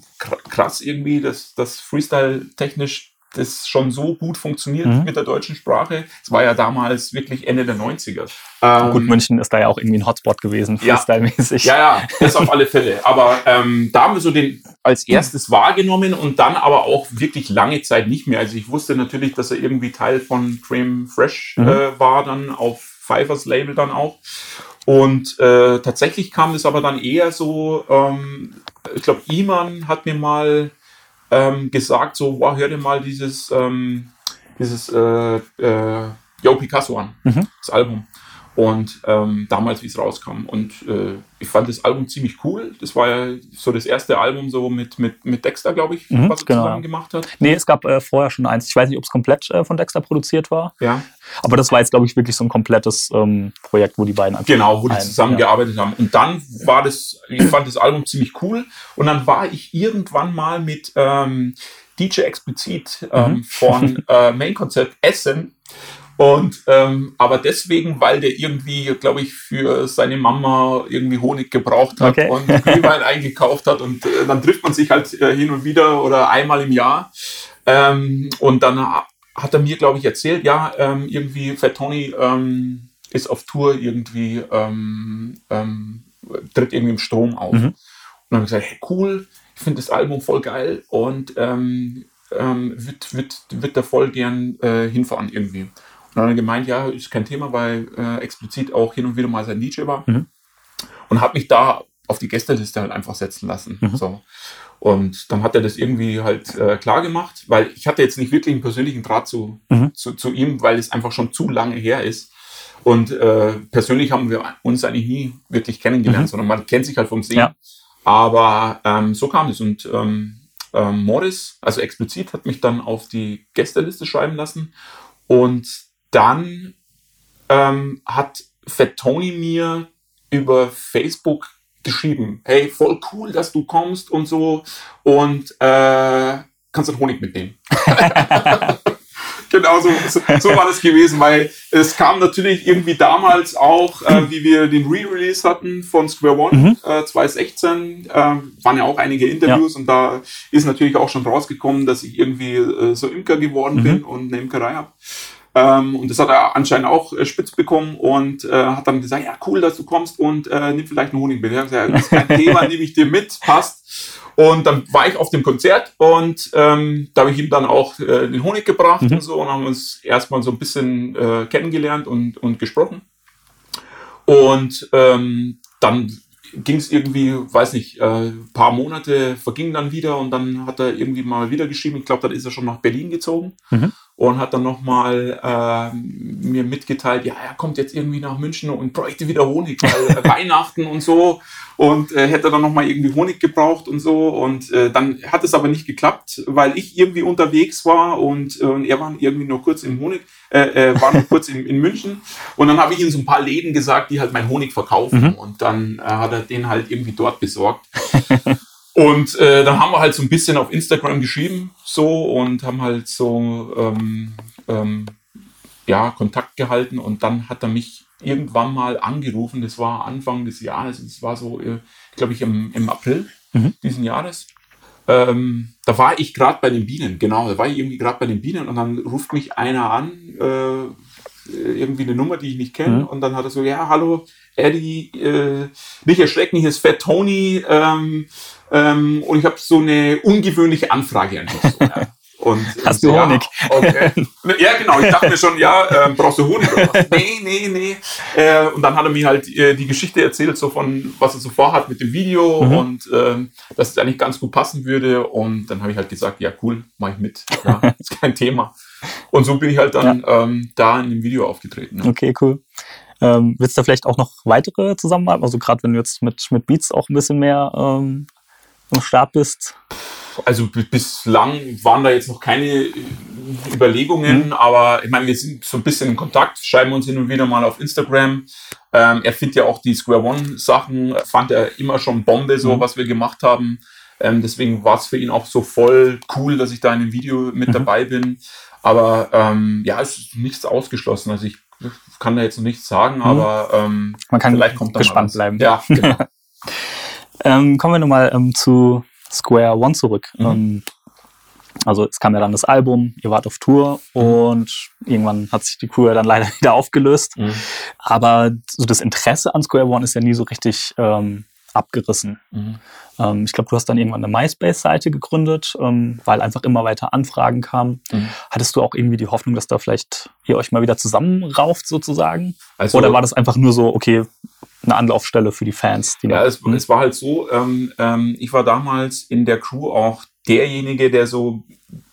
Krass irgendwie, dass das Freestyle technisch das schon so gut funktioniert mhm. mit der deutschen Sprache. Es war ja damals wirklich Ende der 90er. Ähm, gut, München ist da ja auch irgendwie ein Hotspot gewesen, freestyle-mäßig. Ja, ja, das auf alle Fälle. Aber ähm, da haben wir so den als erstes wahrgenommen und dann aber auch wirklich lange Zeit nicht mehr. Also ich wusste natürlich, dass er irgendwie Teil von Cream Fresh mhm. äh, war, dann auf Pfeiffers Label dann auch. Und äh, tatsächlich kam es aber dann eher so, ähm, ich glaube, Iman hat mir mal ähm, gesagt, so, wow, hör dir mal dieses, ähm, dieses äh, äh, Yo Picasso an, mhm. das Album. Und ähm, damals, wie es rauskam. Und äh, ich fand das Album ziemlich cool. Das war ja so das erste Album so mit, mit, mit Dexter, glaube ich, mhm, was er genau. zusammen gemacht hat. Nee, es gab äh, vorher schon eins. Ich weiß nicht, ob es komplett äh, von Dexter produziert war. Ja. Aber das war jetzt, glaube ich, wirklich so ein komplettes ähm, Projekt, wo die beiden einfach. Genau, wo die zusammengearbeitet ja. haben. Und dann war das, ich fand das Album ziemlich cool. Und dann war ich irgendwann mal mit ähm, DJ Explizit ähm, mhm. von äh, Main Concept Essen und ähm, aber deswegen, weil der irgendwie, glaube ich, für seine Mama irgendwie Honig gebraucht hat okay. und Glühwein eingekauft hat und äh, dann trifft man sich halt äh, hin und wieder oder einmal im Jahr. Ähm, und dann hat er mir, glaube ich, erzählt, ja, ähm, irgendwie Fat Tony ähm, ist auf Tour irgendwie, ähm, ähm, tritt irgendwie im Strom auf. Mhm. Und dann habe ich gesagt, hey, cool, ich finde das Album voll geil und ähm, ähm, wird, wird, wird da voll gern äh, hinfahren irgendwie. Und dann hat er gemeint, ja, ist kein Thema, weil äh, explizit auch hin und wieder mal sein DJ war. Mhm. Und hat mich da auf die Gästeliste halt einfach setzen lassen. Mhm. So. Und dann hat er das irgendwie halt äh, klar gemacht, weil ich hatte jetzt nicht wirklich einen persönlichen Draht zu, mhm. zu, zu, ihm, weil es einfach schon zu lange her ist. Und äh, persönlich haben wir uns eigentlich nie wirklich kennengelernt, mhm. sondern man kennt sich halt vom Singen. Ja. Aber ähm, so kam es. Und ähm, ähm, Morris, also explizit, hat mich dann auf die Gästeliste schreiben lassen. Und dann ähm, hat Fat Tony mir über Facebook geschrieben, hey, voll cool, dass du kommst und so und äh, kannst du Honig mitnehmen. genau so, so, war das gewesen, weil es kam natürlich irgendwie damals auch, äh, wie wir den Re-Release hatten von Square One mhm. äh, 2016, äh, waren ja auch einige Interviews ja. und da ist natürlich auch schon rausgekommen, dass ich irgendwie äh, so Imker geworden mhm. bin und eine Imkerei habe. Ähm, und das hat er anscheinend auch äh, spitz bekommen und äh, hat dann gesagt, ja, cool, dass du kommst und äh, nimm vielleicht einen Honig mit. Ja, das ist kein Thema, nehme ich dir mit, passt. Und dann war ich auf dem Konzert und ähm, da habe ich ihm dann auch äh, den Honig gebracht mhm. und so und haben uns erstmal so ein bisschen äh, kennengelernt und, und gesprochen. Und ähm, dann ging es irgendwie, weiß nicht, äh, paar Monate vergingen dann wieder und dann hat er irgendwie mal wieder geschrieben. Ich glaube, dann ist er schon nach Berlin gezogen. Mhm und hat dann nochmal äh, mir mitgeteilt, ja, er kommt jetzt irgendwie nach München und bräuchte wieder Honig, weil äh, Weihnachten und so und äh, hätte dann nochmal irgendwie Honig gebraucht und so und äh, dann hat es aber nicht geklappt, weil ich irgendwie unterwegs war und, äh, und er war irgendwie nur kurz im Honig, äh, äh, war nur kurz in, in München und dann habe ich ihm so ein paar Läden gesagt, die halt mein Honig verkaufen mhm. und dann äh, hat er den halt irgendwie dort besorgt. Und äh, dann haben wir halt so ein bisschen auf Instagram geschrieben, so und haben halt so ähm, ähm, ja Kontakt gehalten und dann hat er mich irgendwann mal angerufen. Das war Anfang des Jahres. Das war so, äh, glaube ich, im, im April mhm. diesen Jahres. Ähm, da war ich gerade bei den Bienen, genau. Da war ich irgendwie gerade bei den Bienen und dann ruft mich einer an, äh, irgendwie eine Nummer, die ich nicht kenne. Mhm. Und dann hat er so, ja, hallo, Eddie, äh, nicht erschrecken, hier ist Fat Tony. Ähm, ähm, und ich habe so eine ungewöhnliche Anfrage an dich. So, ja. Und, Hast du Honig? okay. Ja, genau. Ich dachte mir schon, ja, äh, brauchst du Honig oder was? Nee, nee, nee. Äh, und dann hat er mir halt äh, die Geschichte erzählt, so von, was er so vorhat mit dem Video mhm. und ähm, dass es eigentlich ganz gut passen würde. Und dann habe ich halt gesagt, ja, cool, mach ich mit. Ja, ist kein Thema. Und so bin ich halt dann ja. ähm, da in dem Video aufgetreten. Ja. Okay, cool. Ähm, willst du vielleicht auch noch weitere zusammenarbeiten? Also gerade wenn du jetzt mit, mit Beats auch ein bisschen mehr ähm, am Start bist? Also bislang waren da jetzt noch keine äh, Überlegungen, mhm. aber ich meine, wir sind so ein bisschen in Kontakt, schreiben uns hin und wieder mal auf Instagram. Ähm, er findet ja auch die Square One Sachen, fand er immer schon Bombe, so mhm. was wir gemacht haben. Ähm, deswegen war es für ihn auch so voll cool, dass ich da in dem Video mit mhm. dabei bin. Aber ähm, ja, es ist nichts ausgeschlossen. Also ich kann da jetzt noch nichts sagen, mhm. aber ähm, man kann vielleicht kommt gespannt bleiben. Ja, genau. Ähm, kommen wir nochmal ähm, zu Square One zurück. Mhm. Ähm, Also es kam ja dann das Album, ihr wart auf Tour Mhm. und irgendwann hat sich die Crew ja dann leider wieder aufgelöst. Mhm. Aber so das Interesse an Square One ist ja nie so richtig ähm, abgerissen. Mhm. Ähm, ich glaube, du hast dann irgendwann eine MySpace-Seite gegründet, ähm, weil einfach immer weiter Anfragen kamen. Mhm. Hattest du auch irgendwie die Hoffnung, dass da vielleicht ihr euch mal wieder zusammenrauft sozusagen? Also, Oder war das einfach nur so, okay, eine Anlaufstelle für die Fans? Die Ja, noch- es, es war halt so, ähm, ähm, ich war damals in der Crew auch derjenige, der so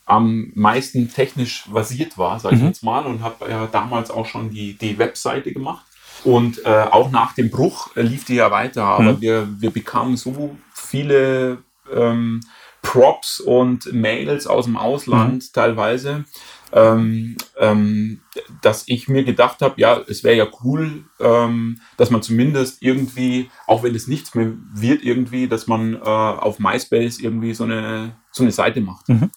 am meisten technisch versiert war, sag ich Mhm. jetzt mal, und habe ja damals auch schon die, die Webseite gemacht. Und äh, auch nach dem Bruch äh, lief die ja weiter, aber Mhm. wir, wir bekamen so viele ähm, Props und Mails aus dem Ausland teilweise, ähm, ähm, dass ich mir gedacht habe, ja, es wäre ja cool, ähm, dass man zumindest irgendwie, auch wenn es nichts mehr wird, irgendwie, dass man äh, auf MySpace irgendwie so eine, so eine Seite macht. Mhm.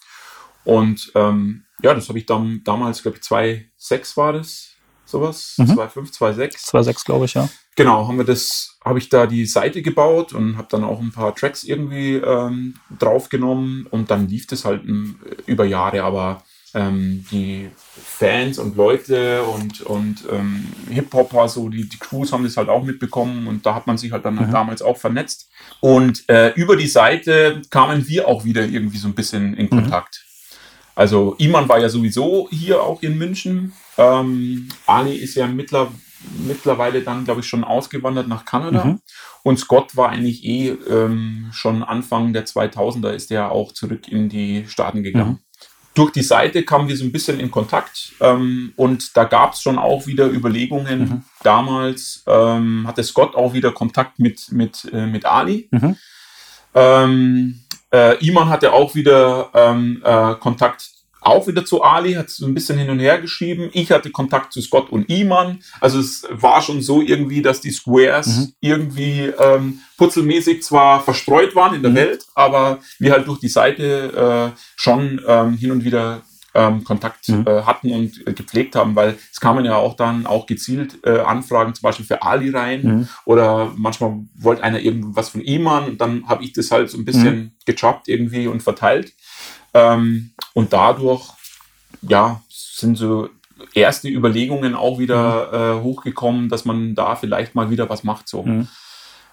Und ähm, ja, das habe ich dann damals, glaube ich, 2.6 war das, sowas, Mhm. 2.5, 2.6. 2.6, glaube ich, ja. Genau, haben wir das, habe ich da die Seite gebaut und habe dann auch ein paar Tracks irgendwie ähm, draufgenommen und dann lief das halt ähm, über Jahre, aber ähm, die Fans und Leute und, und ähm, Hip-Hopper, so die, die Crews haben das halt auch mitbekommen und da hat man sich halt dann Mhm. damals auch vernetzt. Und äh, über die Seite kamen wir auch wieder irgendwie so ein bisschen in Kontakt. Also Iman war ja sowieso hier auch in München. Ähm, Ali ist ja mittler, mittlerweile dann, glaube ich, schon ausgewandert nach Kanada. Mhm. Und Scott war eigentlich eh ähm, schon Anfang der 2000er ist der auch zurück in die Staaten gegangen. Mhm. Durch die Seite kamen wir so ein bisschen in Kontakt ähm, und da gab es schon auch wieder Überlegungen. Mhm. Damals ähm, hatte Scott auch wieder Kontakt mit, mit, äh, mit Ali. Mhm. Ähm, äh, Iman hatte auch wieder ähm, äh, Kontakt auch wieder zu Ali, hat so ein bisschen hin und her geschrieben. Ich hatte Kontakt zu Scott und Iman. Also es war schon so irgendwie, dass die Squares Mhm. irgendwie ähm, putzelmäßig zwar verstreut waren in der Mhm. Welt, aber wir halt durch die Seite äh, schon ähm, hin und wieder ähm, Kontakt Mhm. äh, hatten und äh, gepflegt haben, weil es kamen ja auch dann auch gezielt äh, Anfragen zum Beispiel für Ali rein Mhm. oder manchmal wollte einer irgendwas von Iman und dann habe ich das halt so ein bisschen Mhm. gechoppt irgendwie und verteilt. Ähm, und dadurch, ja, sind so erste Überlegungen auch wieder äh, hochgekommen, dass man da vielleicht mal wieder was macht. So. Mhm.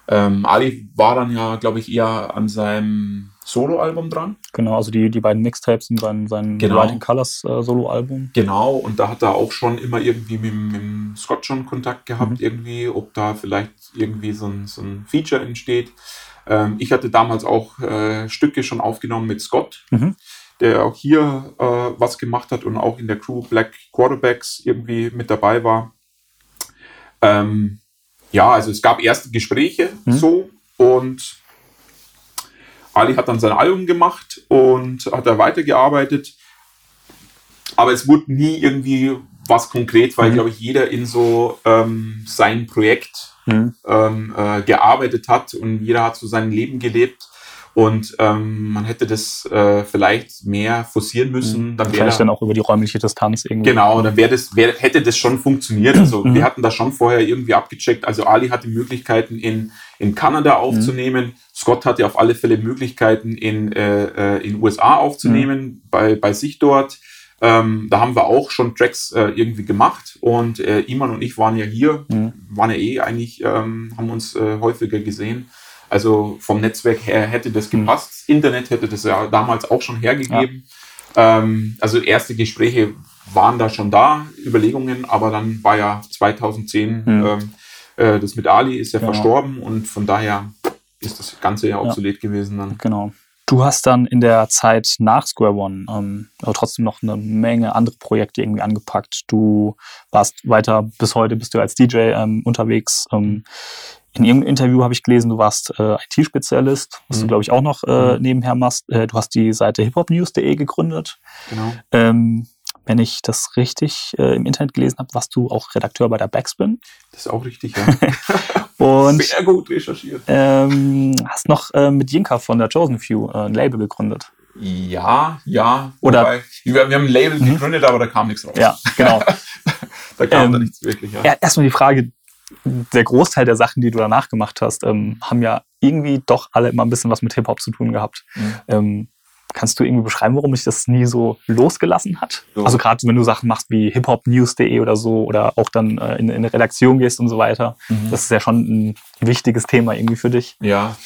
Ähm, Ali war dann ja, glaube ich, eher an seinem Soloalbum dran. Genau, also die, die beiden Mixtapes sind sein, sein Genau. Writing Colors äh, Soloalbum. Genau, und da hat er auch schon immer irgendwie mit, mit Scott schon Kontakt gehabt, Mhm. irgendwie, ob da vielleicht irgendwie so ein, so ein Feature entsteht. Ähm, ich hatte damals auch äh, Stücke schon aufgenommen mit Scott, Mhm. der auch hier äh, was gemacht hat und auch in der Crew Black Quarterbacks irgendwie mit dabei war. Ähm, ja, also es gab erste Gespräche Mhm. so und Ali hat dann sein Album gemacht und hat da weitergearbeitet. Aber es wurde nie irgendwie was konkret, weil, Mhm. glaube ich, jeder in so ähm, sein Projekt Mhm. ähm, äh, gearbeitet hat und jeder hat so sein Leben gelebt. Und ähm, man hätte das äh, vielleicht mehr forcieren müssen. Dann wäre Wahrscheinlich da- dann auch über die räumliche Distanz irgendwie. Genau, dann wäre das, wär, hätte das schon funktioniert. Also Mhm. wir hatten das schon vorher irgendwie abgecheckt. Also Ali hatte Möglichkeiten in, in Kanada aufzunehmen. Scott hatte auf alle Fälle Möglichkeiten in äh, äh, in USA aufzunehmen, bei, bei sich dort. Ähm, da haben wir auch schon Tracks äh, irgendwie gemacht und äh, Iman und ich waren ja hier, Mhm. waren ja eh eigentlich, ähm, haben uns äh, häufiger gesehen. Also vom Netzwerk her hätte das Mhm. gepasst. Internet hätte das ja damals auch schon hergegeben. Ähm, also erste Gespräche waren da schon da, Überlegungen, aber dann war ja 2010 Mhm. ähm, äh, das mit Ali ist ja Genau. verstorben und von daher ist das Ganze ja obsolet gewesen dann. Genau. Du hast dann in der Zeit nach Square One ähm, aber trotzdem noch eine Menge andere Projekte irgendwie angepackt. Du warst weiter bis heute, bist du als DJ ähm, unterwegs. Ähm, in irgendeinem Interview habe ich gelesen, du warst äh, IT-Spezialist, was du, Mhm. glaube ich, auch noch äh, Mhm. nebenher machst. Äh, du hast die Seite hiphopnews.de gegründet. Genau. Ähm, wenn ich das richtig äh, im Internet gelesen habe, warst du auch Redakteur bei der Backspin. Das ist auch richtig, ja. Und Sehr gut recherchiert. ähm, hast noch äh, mit Jinka von der Chosen Few äh, ein Label gegründet. Ja, ja. Oder- wobei, wir, wir haben ein Label Mhm. gegründet, aber da kam nichts raus. Ja, genau. Da kam Ähm, da nichts wirklich. Ja. Ja, erstmal die Frage, der Großteil der Sachen, die du danach gemacht hast, ähm, haben ja irgendwie doch alle immer ein bisschen was mit Hip-Hop zu tun gehabt. Mhm. Ähm, Kannst du irgendwie beschreiben, warum dich das nie so losgelassen hat? So. Also gerade wenn du Sachen machst wie hiphopnews.de oder so oder auch dann äh, in, in eine Redaktion gehst und so weiter. Mhm. Das ist ja schon ein wichtiges Thema irgendwie für dich. Ja,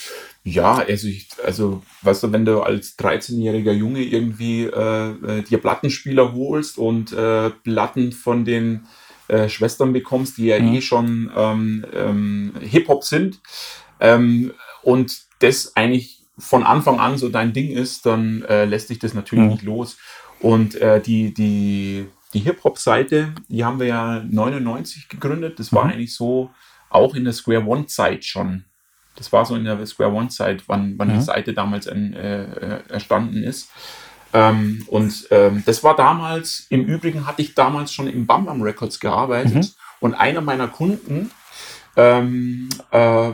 ja, also ich, also, weißt du, wenn du als 13-jähriger Junge irgendwie äh, äh, dir Plattenspieler holst und äh, Platten von den äh, Schwestern bekommst, die ja Mhm. eh schon ähm, ähm, Hip-Hop sind, ähm, und das eigentlich von Anfang an so dein Ding ist, dann äh, lässt dich das natürlich Mhm. nicht los. Und äh, die, die, die Hip-Hop-Seite, die haben wir ja 99 gegründet. Das war Mhm. eigentlich so auch in der Square One-Zeit schon. Das war so in der Square One-Zeit, wann, wann Mhm. die Seite damals en, äh, äh, erstanden ist. Ähm, und ähm, das war damals, im Übrigen hatte ich damals schon im Bam Bam Records gearbeitet Mhm. und einer meiner Kunden, ähm, äh,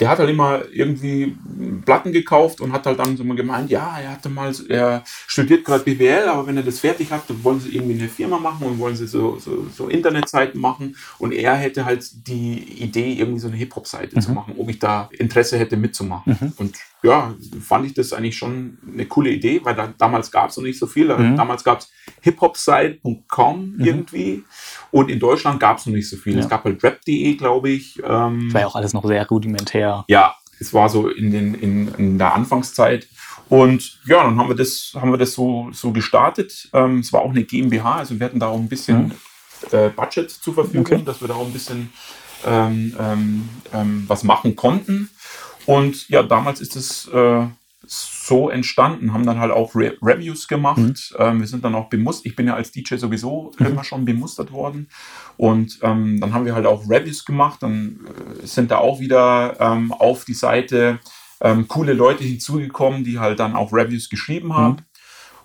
der hat halt immer irgendwie Platten gekauft und hat halt dann so mal gemeint, ja, er hatte mal, er studiert gerade BWL, aber wenn er das fertig hat, dann wollen sie irgendwie eine Firma machen und wollen sie so, so, so Internetseiten machen und er hätte halt die Idee, irgendwie so eine Hip-Hop-Seite zu machen, ob ich da Interesse hätte mitzumachen. Und ja, fand ich das eigentlich schon eine coole Idee, weil da, damals gab es noch nicht so viel. Mhm. Damals gab es hiphopsite.com irgendwie und in Deutschland gab es noch nicht so viel. Ja. Es gab halt rap.de, glaube ich. Ähm, Das war ja auch alles noch sehr rudimentär. ja, es war so in, den, in, in der Anfangszeit. Und ja, dann haben wir das, haben wir das so, so gestartet. Ähm, es war auch eine GmbH, also wir hatten da auch ein bisschen äh, Budget zur Verfügung, Okay. dass wir da auch ein bisschen ähm, ähm, ähm, was machen konnten. Und ja, damals ist es äh, so entstanden, haben dann halt auch Re Reviews gemacht. Mhm. Ähm, wir sind dann auch bemustert. Ich bin ja als DJ sowieso immer schon bemustert worden. Und ähm, dann haben wir halt auch Reviews gemacht. Dann äh, sind da auch wieder ähm, auf die Seite ähm, coole Leute hinzugekommen, die halt dann auch Reviews geschrieben haben.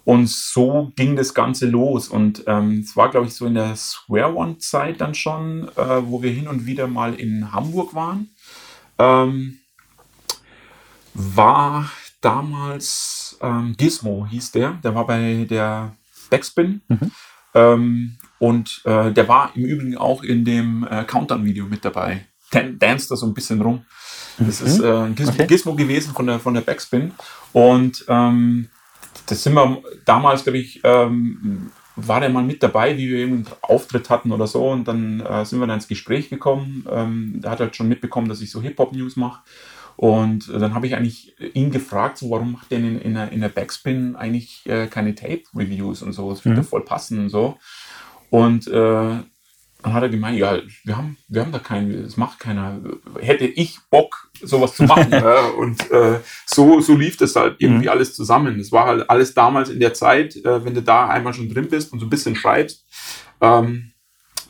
Und so ging das Ganze los. Und ähm, es war, glaube ich, so in der Square One-Zeit dann schon, äh, wo wir hin und wieder mal in Hamburg waren. Ähm, war damals ähm, Gizmo, hieß der. Der war bei der Backspin. Mhm. Ähm, und äh, der war im Übrigen auch in dem äh, Countdown-Video mit dabei. Dan danced da so ein bisschen rum. Das ist äh, Gizmo, Okay. Gizmo gewesen von der, von der Backspin. Und ähm, das sind wir damals, glaube ich, ähm, war der mal mit dabei, wie wir eben einen Auftritt hatten oder so. Und dann äh, sind wir dann ins Gespräch gekommen. Ähm, der hat halt schon mitbekommen, dass ich so Hip-Hop-News mache. Und äh, dann habe ich eigentlich ihn gefragt, so, warum macht der in, in, der, in der Backspin eigentlich äh, keine Tape-Reviews und so? Das würde Mhm. voll passen und so. Und äh, dann hat er gemeint, ja, wir haben, wir haben da keinen, das macht keiner. Hätte ich Bock, sowas zu machen. ja, und äh, so, so lief das halt irgendwie Mhm. alles zusammen. Das war halt alles damals in der Zeit, äh, wenn du da einmal schon drin bist und so ein bisschen schreibst, ähm,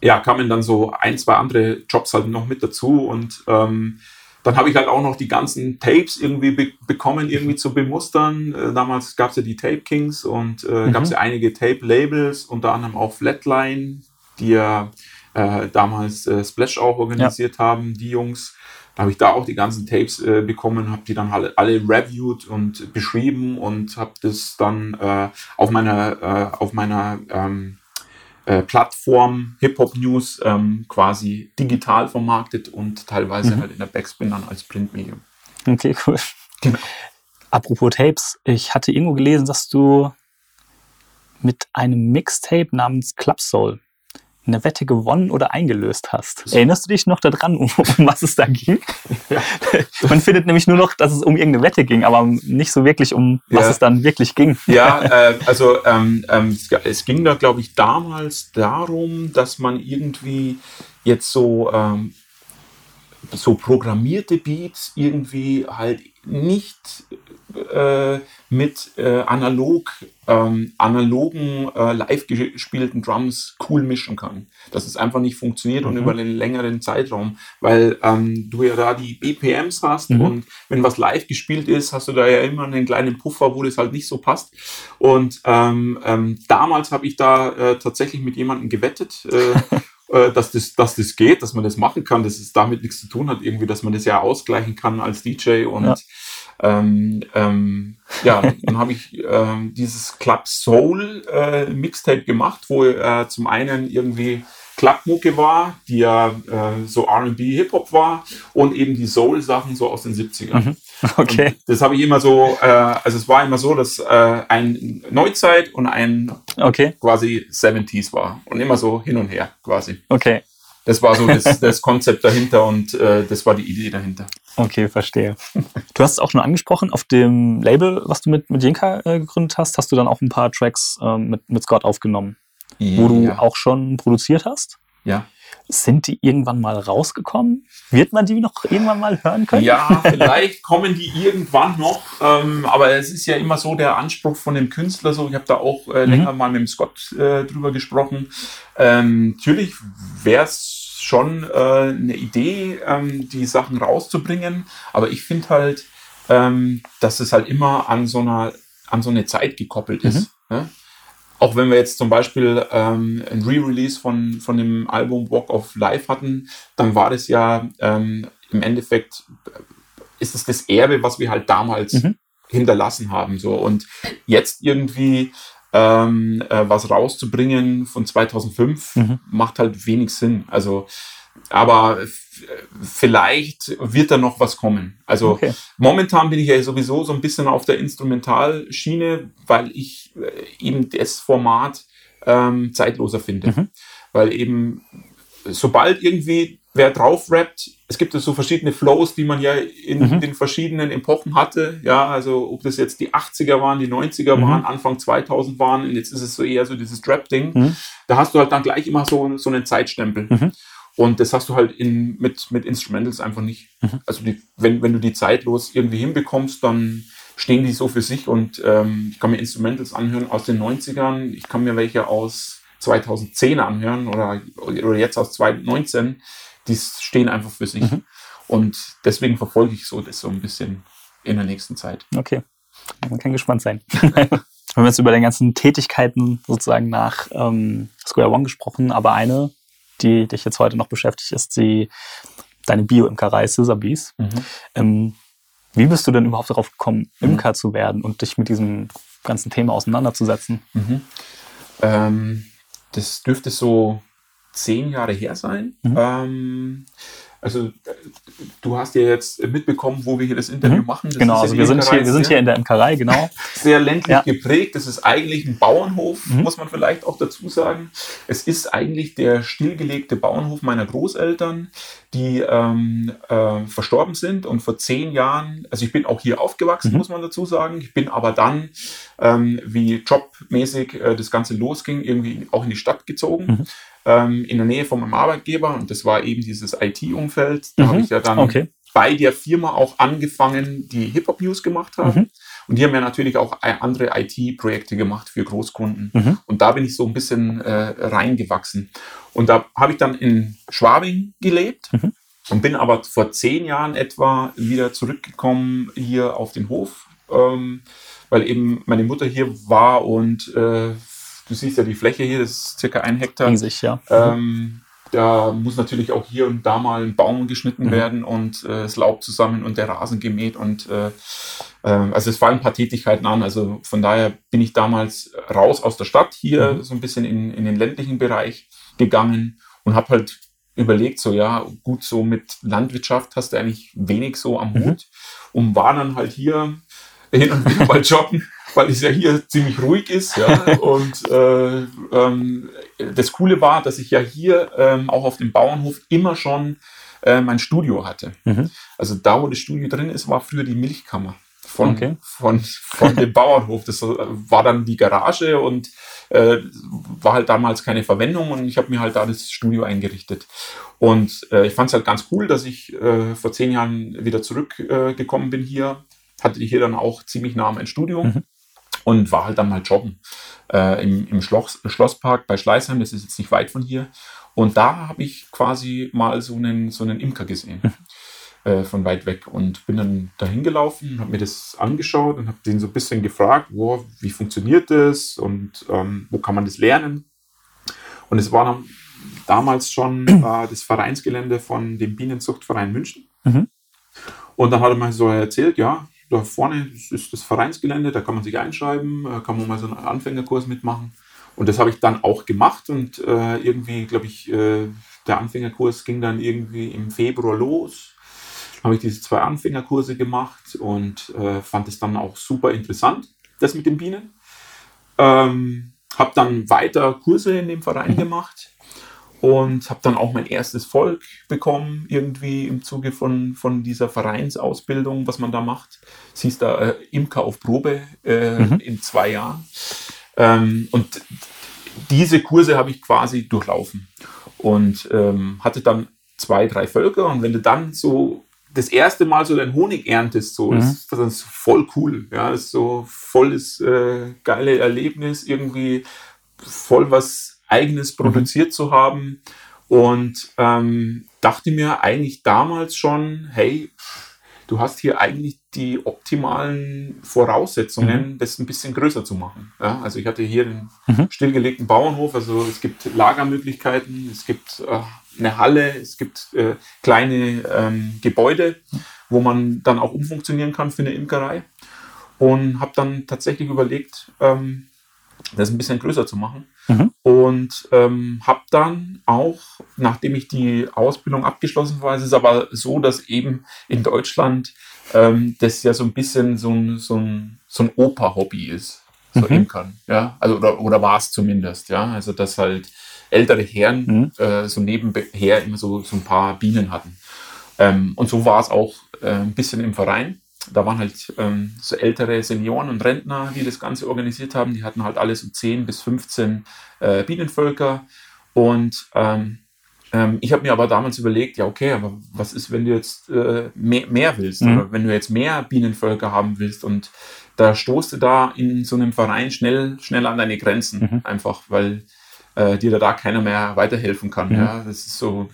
ja, kamen dann so ein, zwei andere Jobs halt noch mit dazu und ähm, dann habe ich halt auch noch die ganzen Tapes irgendwie be bekommen, irgendwie zu bemustern. Äh, damals gab es ja die Tape Kings und äh, Mhm. gab es ja einige Tape-Labels, unter anderem auch Flatline, die ja äh, damals äh, Splash auch organisiert haben, die Jungs. Da habe ich da auch die ganzen Tapes äh, bekommen, habe die dann alle, alle reviewed und beschrieben und habe das dann äh, auf meiner, äh, auf meiner ähm, äh, Plattform Hip Hop News ähm, quasi digital vermarktet und teilweise Mhm. halt in der Backspin dann als Printmedium. Okay, cool. Genau. Apropos Tapes, ich hatte irgendwo gelesen, dass du mit einem Mixtape namens Club Soul eine Wette gewonnen oder eingelöst hast. Erinnerst du dich noch daran, um, um was es da ging? Ja. Man findet nämlich nur noch, dass es um irgendeine Wette ging, aber nicht so wirklich um, was Ja. es dann wirklich ging. Ja, äh, also ähm, ähm, es, es ging da, glaube ich, damals darum, dass man irgendwie jetzt so, ähm, so programmierte Beats irgendwie halt nicht äh, mit äh, analog, ähm, analogen, äh, live gespielten Drums cool mischen kann. Dass es einfach nicht funktioniert und Mhm. über einen längeren Zeitraum, weil ähm, du ja da die BPMs hast Mhm. und wenn was live gespielt ist, hast du da ja immer einen kleinen Puffer, wo das halt nicht so passt. Und ähm, ähm, damals habe ich da äh, tatsächlich mit jemandem gewettet. Äh, äh, dass das, dass das geht, dass man das machen kann, dass es damit nichts zu tun hat, irgendwie, dass man das ja ausgleichen kann als DJ und Ja. Ähm, ähm, ja, dann habe ich ähm, dieses Club Soul äh, Mixtape gemacht, wo äh, zum einen irgendwie Clubmucke war, die ja äh, so R&B Hip-Hop war und eben die Soul-Sachen so aus den 70ern. Mhm. Okay. Und das habe ich immer so, äh, also es war immer so, dass äh, ein Neuzeit und ein Okay. quasi 70s war. Und immer so hin und her quasi. Okay. Das war so das, das Konzept dahinter und äh, das war die Idee dahinter. Okay, verstehe. Du hast es auch schon angesprochen, auf dem Label, was du mit, mit Jinka äh, gegründet hast, hast du dann auch ein paar Tracks ähm, mit, mit Scott aufgenommen, wo du ja. auch schon produziert hast. ja. Sind die irgendwann mal rausgekommen? Wird man die noch irgendwann mal hören können? Ja, vielleicht kommen die irgendwann noch, ähm, aber es ist ja immer so der Anspruch von dem Künstler. So, ich habe da auch äh, Mhm. länger mal mit dem Scott äh, drüber gesprochen. Ähm, natürlich wäre es schon äh, eine Idee, ähm, die Sachen rauszubringen, aber ich finde halt, ähm, dass es halt immer an so einer an so eine Zeit gekoppelt ist. Ne? Auch wenn wir jetzt zum Beispiel ähm, ein Re-Release von, von dem Album Walk of Life hatten, dann war das ja ähm, im Endeffekt, äh, ist es das Erbe, was wir halt damals Mhm. hinterlassen haben. So. Und jetzt irgendwie ähm, äh, was rauszubringen von 2005 Mhm. macht halt wenig Sinn. Also, aber vielleicht wird da noch was kommen. Also Okay. Momentan bin ich ja sowieso so ein bisschen auf der Instrumentalschiene, weil ich äh, eben das Format ähm, zeitloser finde. Mhm. Weil eben, sobald irgendwie wer drauf rappt, es gibt so verschiedene Flows, die man ja in Mhm. den verschiedenen Epochen hatte. Ja, also ob das jetzt die 80er waren, die 90er Mhm. waren, Anfang 2000 waren, und jetzt ist es so eher so dieses Trap-Ding. Mhm. Da hast du halt dann gleich immer so, so einen Zeitstempel. Mhm. Und das hast du halt in, mit, mit Instrumentals einfach nicht. Mhm. Also die, wenn, wenn du die zeitlos irgendwie hinbekommst, dann stehen die so für sich und ähm, ich kann mir Instrumentals anhören aus den 90ern, ich kann mir welche aus 2010 anhören oder, oder jetzt aus 2019, die stehen einfach für sich. Mhm. Und deswegen verfolge ich so das so ein bisschen in der nächsten Zeit. Okay. Man kann gespannt sein. wir haben jetzt über den ganzen Tätigkeiten sozusagen nach ähm, Square One gesprochen, aber eine, die dich jetzt heute noch beschäftigt, ist die deine Bio-Imkerei Scissorbees. Ähm, wie bist du denn überhaupt darauf gekommen, Imker zu werden und dich mit diesem ganzen Thema auseinanderzusetzen? Mhm. Ähm, das dürfte so zehn Jahre her sein. Mhm. Ähm, also äh, du hast ja jetzt mitbekommen, wo wir hier das Interview Mhm. machen. Das genau, also wir sind, hier, wir sind hier in der Imkerei, genau. sehr ländlich Ja. geprägt. Das ist eigentlich ein Bauernhof, Mhm. muss man vielleicht auch dazu sagen. Es ist eigentlich der stillgelegte Bauernhof meiner Großeltern, die ähm, äh, verstorben sind und vor zehn Jahren, also ich bin auch hier aufgewachsen, Mhm. muss man dazu sagen. Ich bin aber dann, ähm, wie jobmäßig äh, das Ganze losging, irgendwie auch in die Stadt gezogen. Ähm, in der Nähe von meinem Arbeitgeber und das war eben dieses IT-Umfeld. Da Mhm. habe ich ja dann Okay. bei der Firma auch angefangen, die Hip-Hop-News gemacht haben. Mhm. Und die haben ja natürlich auch ein- andere IT-Projekte gemacht für Großkunden. Mhm. Und da bin ich so ein bisschen äh, reingewachsen. Und da habe ich dann in Schwabing gelebt Mhm. und bin aber vor zehn Jahren etwa wieder zurückgekommen hier auf den Hof, ähm, weil eben meine Mutter hier war und äh, du siehst ja die Fläche hier, das ist circa ein Hektar. Riesig, ja. Ähm, da muss natürlich auch hier und da mal ein Baum geschnitten Mhm. werden und äh, das Laub zusammen und der Rasen gemäht und äh, äh, also es fallen ein paar Tätigkeiten an. Also von daher bin ich damals raus aus der Stadt hier Mhm. so ein bisschen in, in den ländlichen Bereich gegangen und habe halt überlegt, so ja, gut, so mit Landwirtschaft hast du eigentlich wenig so am Mhm. Hut und war dann halt hier hin und wieder mal joggen, weil es ja hier ziemlich ruhig ist. Ja. Und äh, ähm, das Coole war, dass ich ja hier ähm, auch auf dem Bauernhof immer schon äh, mein Studio hatte. Mhm. Also da, wo das Studio drin ist, war früher die Milchkammer von, Okay. von, von dem Bauernhof. Das äh, war dann die Garage und äh, war halt damals keine Verwendung und ich habe mir halt da das Studio eingerichtet. Und äh, ich fand es halt ganz cool, dass ich äh, vor zehn Jahren wieder zurückgekommen äh, bin hier. Hatte hier dann auch ziemlich nah mein Studio Mhm. Und war halt dann mal joggen äh, im, im Schloss, Schlosspark bei Schleißheim. Das ist jetzt nicht weit von hier. Und da habe ich quasi mal so einen, so einen Imker gesehen. Äh, von weit weg und bin dann dahin gelaufen, habe mir das angeschaut und habe den so ein bisschen gefragt, wo, wie funktioniert das und ähm, wo kann man das lernen. Und es war dann damals schon äh, das Vereinsgelände von dem Bienenzuchtverein München. Mhm. Und dann hat er mir so erzählt, ja, da vorne ist das Vereinsgelände, da kann man sich einschreiben, äh, kann man mal so einen Anfängerkurs mitmachen. Und das habe ich dann auch gemacht und äh, irgendwie, glaube ich, äh, der Anfängerkurs ging dann irgendwie im Februar los. habe ich diese zwei Anfängerkurse gemacht und äh, fand es dann auch super interessant, das mit den Bienen. Ähm, habe dann weiter Kurse in dem Verein mhm. gemacht und habe dann auch mein erstes Volk bekommen, irgendwie im Zuge von, von dieser Vereinsausbildung, was man da macht. Es hieß da äh, Imker auf Probe äh, mhm. in zwei Jahren. Ähm, und diese Kurse habe ich quasi durchlaufen und ähm, hatte dann zwei, drei Völker. Und wenn du dann so das erste Mal so dein Honig erntest, so, mhm. ist das ist voll cool. Ja, das ist so volles, äh, geile Erlebnis, irgendwie voll was Eigenes mhm. produziert mhm. zu haben. Und ähm, dachte mir eigentlich damals schon, hey, du hast hier eigentlich die optimalen Voraussetzungen, mhm. das ein bisschen größer zu machen. Ja, also ich hatte hier den mhm. stillgelegten Bauernhof, also es gibt Lagermöglichkeiten, es gibt äh, eine Halle, es gibt äh, kleine ähm, Gebäude, wo man dann auch umfunktionieren kann für eine Imkerei. Und habe dann tatsächlich überlegt, ähm, das ein bisschen größer zu machen. Mhm. Und ähm, habe dann auch, nachdem ich die Ausbildung abgeschlossen war, es ist aber so, dass eben in Deutschland ähm, das ja so ein bisschen so ein, so ein, so ein Opa-Hobby ist, so mhm. Imkern. Ja? Also, oder, oder war es zumindest, ja. Also dass halt ältere Herren mhm. äh, so nebenher immer so, so ein paar Bienen hatten. Ähm, und so war es auch äh, ein bisschen im Verein da waren halt ähm, so ältere Senioren und Rentner, die das Ganze organisiert haben. Die hatten halt alle so 10 bis 15 äh, Bienenvölker. Und ähm, ähm, ich habe mir aber damals überlegt, ja, okay, aber was ist, wenn du jetzt äh, mehr, mehr, willst mhm. oder wenn du jetzt mehr Bienenvölker haben willst und da stoßt du da in so einem Verein schnell, schnell an deine Grenzen, mhm. einfach weil äh, dir da, keiner mehr weiterhelfen kann. Mhm. Ja, das ist so,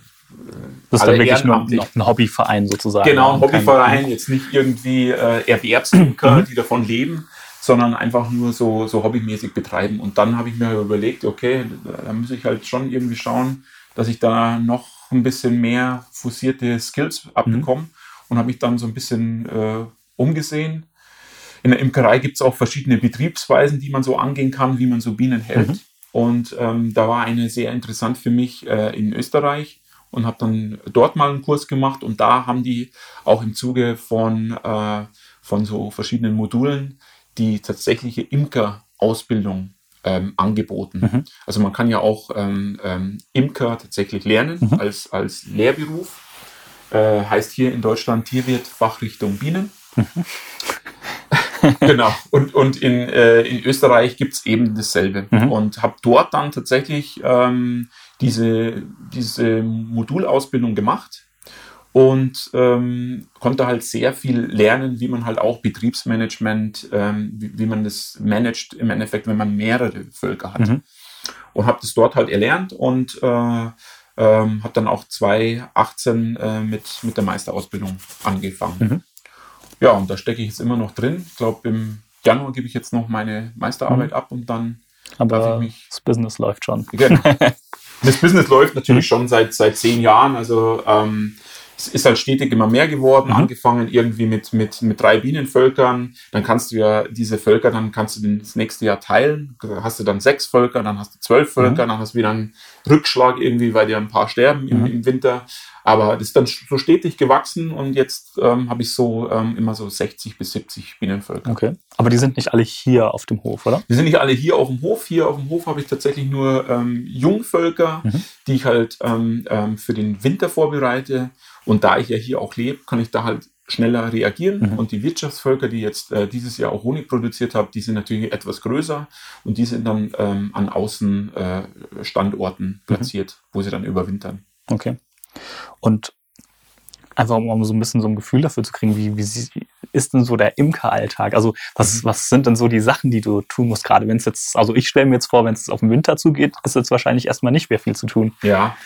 das ist dann wirklich nur ein Hobbyverein sozusagen. Genau, ein Hobbyverein, jetzt nicht irgendwie äh, Erwerbsimker, mhm. die davon leben, sondern einfach nur so, so hobbymäßig betreiben. Und dann habe ich mir überlegt, okay, da muss ich halt schon irgendwie schauen, dass ich da noch ein bisschen mehr fusierte Skills abbekomme mhm. und habe mich dann so ein bisschen äh, umgesehen. In der Imkerei gibt es auch verschiedene Betriebsweisen, die man so angehen kann, wie man so Bienen hält. Mhm. Und ähm, da war eine sehr interessant für mich äh, in Österreich und habe dann dort mal einen Kurs gemacht und da haben die auch im Zuge von, äh, von so verschiedenen Modulen die tatsächliche Imker-Ausbildung ähm, angeboten. Mhm. Also man kann ja auch ähm, ähm, Imker tatsächlich lernen mhm. als, als Lehrberuf. Äh, heißt hier in Deutschland Tierwirt Fachrichtung Bienen. Mhm. genau. Und, und in, äh, in Österreich gibt es eben dasselbe. Mhm. Und habe dort dann tatsächlich ähm, diese, diese Modulausbildung gemacht und ähm, konnte halt sehr viel lernen, wie man halt auch Betriebsmanagement, ähm, wie, wie, man das managt im Endeffekt, wenn man mehrere Völker hat. Mhm. Und habe das dort halt erlernt und äh, ähm, habe dann auch 2018 äh, mit, mit der Meisterausbildung angefangen. Mhm. Ja, und da stecke ich jetzt immer noch drin. Ich glaube, im Januar gebe ich jetzt noch meine Meisterarbeit mhm. ab und dann Aber darf ich mich. Das Business läuft schon. Genau. Das Business läuft natürlich mhm. schon seit, seit zehn Jahren. Also ähm, es ist halt stetig immer mehr geworden, mhm. angefangen irgendwie mit, mit, mit drei Bienenvölkern. Dann kannst du ja diese Völker, dann kannst du das nächste Jahr teilen. Hast du dann sechs Völker, dann hast du zwölf Völker, mhm. dann hast du wieder einen Rückschlag irgendwie, weil dir ein paar sterben im, mhm. im Winter. Aber das ist dann so stetig gewachsen und jetzt ähm, habe ich so ähm, immer so 60 bis 70 Bienenvölker. Okay. Aber die sind nicht alle hier auf dem Hof, oder? Die sind nicht alle hier auf dem Hof. Hier auf dem Hof habe ich tatsächlich nur ähm, Jungvölker, mhm. die ich halt ähm, ähm, für den Winter vorbereite. Und da ich ja hier auch lebe, kann ich da halt schneller reagieren. Mhm. Und die Wirtschaftsvölker, die jetzt äh, dieses Jahr auch Honig produziert haben, die sind natürlich etwas größer und die sind dann ähm, an Außenstandorten äh, platziert, mhm. wo sie dann überwintern. Okay. Und einfach um so ein bisschen so ein Gefühl dafür zu kriegen, wie, wie ist denn so der Imkeralltag? Also was, mhm. was sind denn so die Sachen, die du tun musst, gerade wenn es jetzt, also ich stelle mir jetzt vor, wenn es auf den Winter zugeht, ist jetzt wahrscheinlich erstmal nicht mehr viel zu tun. Ja,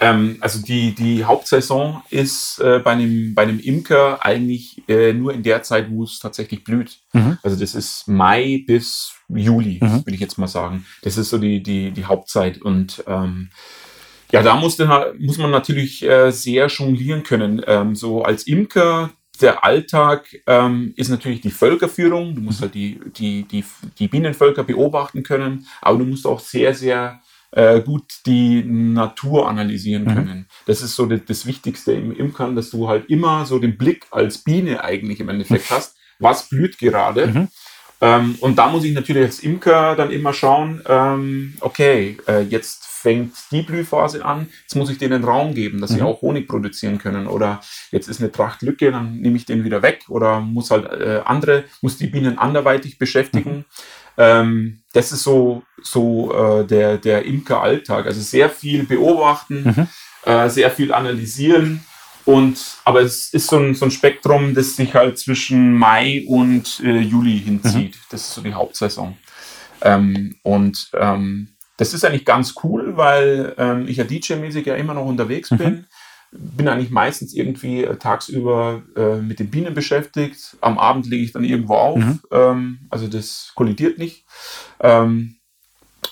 ähm, also die, die Hauptsaison ist äh, bei, einem, bei einem Imker eigentlich äh, nur in der Zeit, wo es tatsächlich blüht. Mhm. Also das ist Mai bis Juli, mhm. würde ich jetzt mal sagen. Das ist so die, die, die Hauptzeit und ähm, ja, da muss, muss man natürlich äh, sehr jonglieren können. Ähm, so als Imker, der Alltag ähm, ist natürlich die Völkerführung. Du musst mhm. halt die, die, die, die Bienenvölker beobachten können, aber du musst auch sehr, sehr äh, gut die Natur analysieren mhm. können. Das ist so das, das, Wichtigste im Imkern, dass du halt immer so den Blick als Biene eigentlich im Endeffekt hast. Was blüht gerade? Mhm. Ähm, und da muss ich natürlich als Imker dann immer schauen, ähm, okay, äh, jetzt fängt die Blühphase an, jetzt muss ich denen Raum geben, dass mhm. sie auch Honig produzieren können. Oder jetzt ist eine Trachtlücke, dann nehme ich den wieder weg oder muss halt äh, andere, muss die Bienen anderweitig beschäftigen. Mhm. Ähm, das ist so, so äh, der, der Imker-Alltag. Also sehr viel beobachten, mhm. äh, sehr viel analysieren. Und, aber es ist so ein, so ein Spektrum, das sich halt zwischen Mai und äh, Juli hinzieht. Mhm. Das ist so die Hauptsaison. Ähm, und ähm, das ist eigentlich ganz cool, weil ähm, ich ja DJ-mäßig ja immer noch unterwegs mhm. bin. Bin eigentlich meistens irgendwie äh, tagsüber äh, mit den Bienen beschäftigt. Am Abend lege ich dann irgendwo auf. Mhm. Ähm, also das kollidiert nicht. Ähm,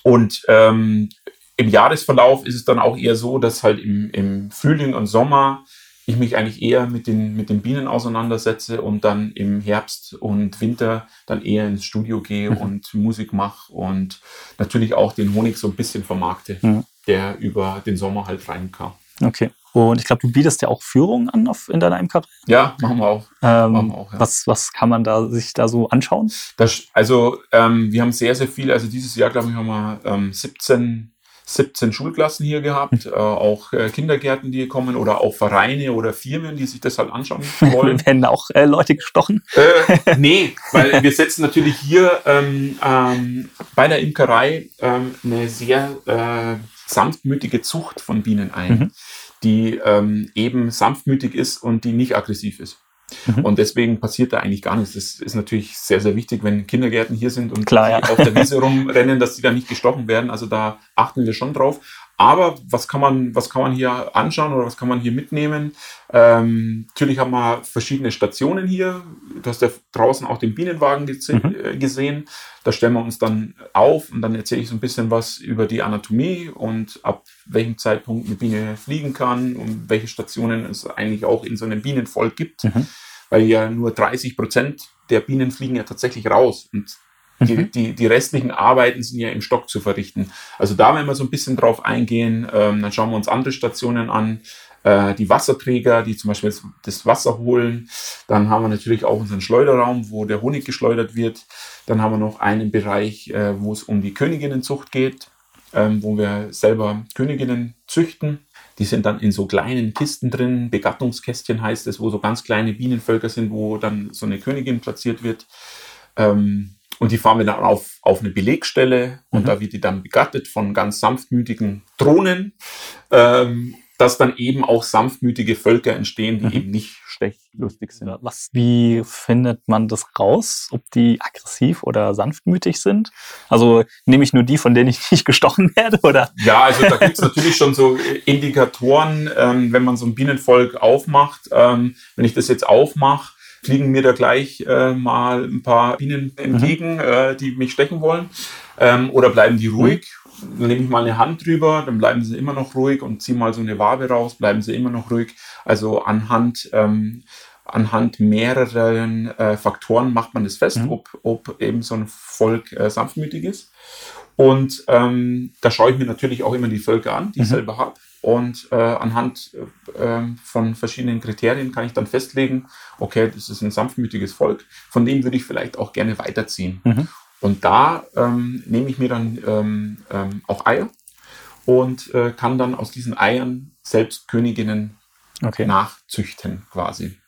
und ähm, im Jahresverlauf ist es dann auch eher so, dass halt im, im Frühling und Sommer ich mich eigentlich eher mit den, mit den Bienen auseinandersetze und dann im Herbst und Winter dann eher ins Studio gehe mhm. und Musik mache und natürlich auch den Honig so ein bisschen vermarkte, mhm. der über den Sommer halt reinkam. Okay. Und ich glaube, du bietest ja auch Führungen an auf, in deiner Imkerei. Ja, machen wir auch. Ähm, machen wir auch ja. was, was kann man da sich da so anschauen? Das, also ähm, wir haben sehr, sehr viele. Also dieses Jahr, glaube ich, haben wir ähm, 17 17 Schulklassen hier gehabt, äh, auch äh, Kindergärten, die kommen oder auch Vereine oder Firmen, die sich das halt anschauen wollen. Werden auch äh, Leute gestochen? Äh, nee, weil wir setzen natürlich hier ähm, ähm, bei der Imkerei ähm, eine sehr äh, sanftmütige Zucht von Bienen ein, mhm. die ähm, eben sanftmütig ist und die nicht aggressiv ist. Mhm. Und deswegen passiert da eigentlich gar nichts. Das ist natürlich sehr, sehr wichtig, wenn Kindergärten hier sind und Klar, ja. auf der Wiese rumrennen, dass die da nicht gestochen werden. Also da achten wir schon drauf. Aber was kann man, was kann man hier anschauen oder was kann man hier mitnehmen? Ähm, natürlich haben wir verschiedene Stationen hier. Du hast ja draußen auch den Bienenwagen mhm. Äh, gesehen. Da stellen wir uns dann auf und dann erzähle ich so ein bisschen was über die Anatomie und ab welchem Zeitpunkt eine Biene fliegen kann und welche Stationen es eigentlich auch in so einem Bienenvolk gibt. Mhm. Weil ja nur 30 Prozent der Bienen fliegen ja tatsächlich raus. Und die, mhm. die, die restlichen Arbeiten sind ja im Stock zu verrichten. Also da, wenn wir so ein bisschen drauf eingehen, ähm, dann schauen wir uns andere Stationen an, äh, die Wasserträger, die zum Beispiel das Wasser holen. Dann haben wir natürlich auch unseren Schleuderraum, wo der Honig geschleudert wird. Dann haben wir noch einen Bereich, äh, wo es um die Königinnenzucht geht, ähm, wo wir selber Königinnen züchten. Die sind dann in so kleinen Kisten drin, Begattungskästchen heißt es, wo so ganz kleine Bienenvölker sind, wo dann so eine Königin platziert wird. Ähm, und die fahren wir dann auf, auf eine Belegstelle und mhm. da wird die dann begattet von ganz sanftmütigen Drohnen, ähm, dass dann eben auch sanftmütige Völker entstehen, die mhm. eben nicht stechlustig sind. Was, wie findet man das raus, ob die aggressiv oder sanftmütig sind? Also nehme ich nur die, von denen ich nicht gestochen werde? Oder? Ja, also da gibt es natürlich schon so Indikatoren, ähm, wenn man so ein Bienenvolk aufmacht. Ähm, wenn ich das jetzt aufmache, fliegen mir da gleich äh, mal ein paar Bienen entgegen, mhm. äh, die mich stechen wollen. Ähm, oder bleiben die ruhig? Dann nehme ich mal eine Hand drüber, dann bleiben sie immer noch ruhig und ziehe mal so eine Wabe raus, bleiben sie immer noch ruhig. Also anhand, ähm, anhand mehreren äh, Faktoren macht man das fest, mhm. ob, ob eben so ein Volk äh, sanftmütig ist. Und ähm, da schaue ich mir natürlich auch immer die Völker an, die mhm. ich selber habe. Und äh, anhand äh, von verschiedenen Kriterien kann ich dann festlegen, okay, das ist ein sanftmütiges Volk, von dem würde ich vielleicht auch gerne weiterziehen. Mhm. Und da ähm, nehme ich mir dann ähm, ähm, auch Eier und äh, kann dann aus diesen Eiern selbst Königinnen okay. nachzüchten quasi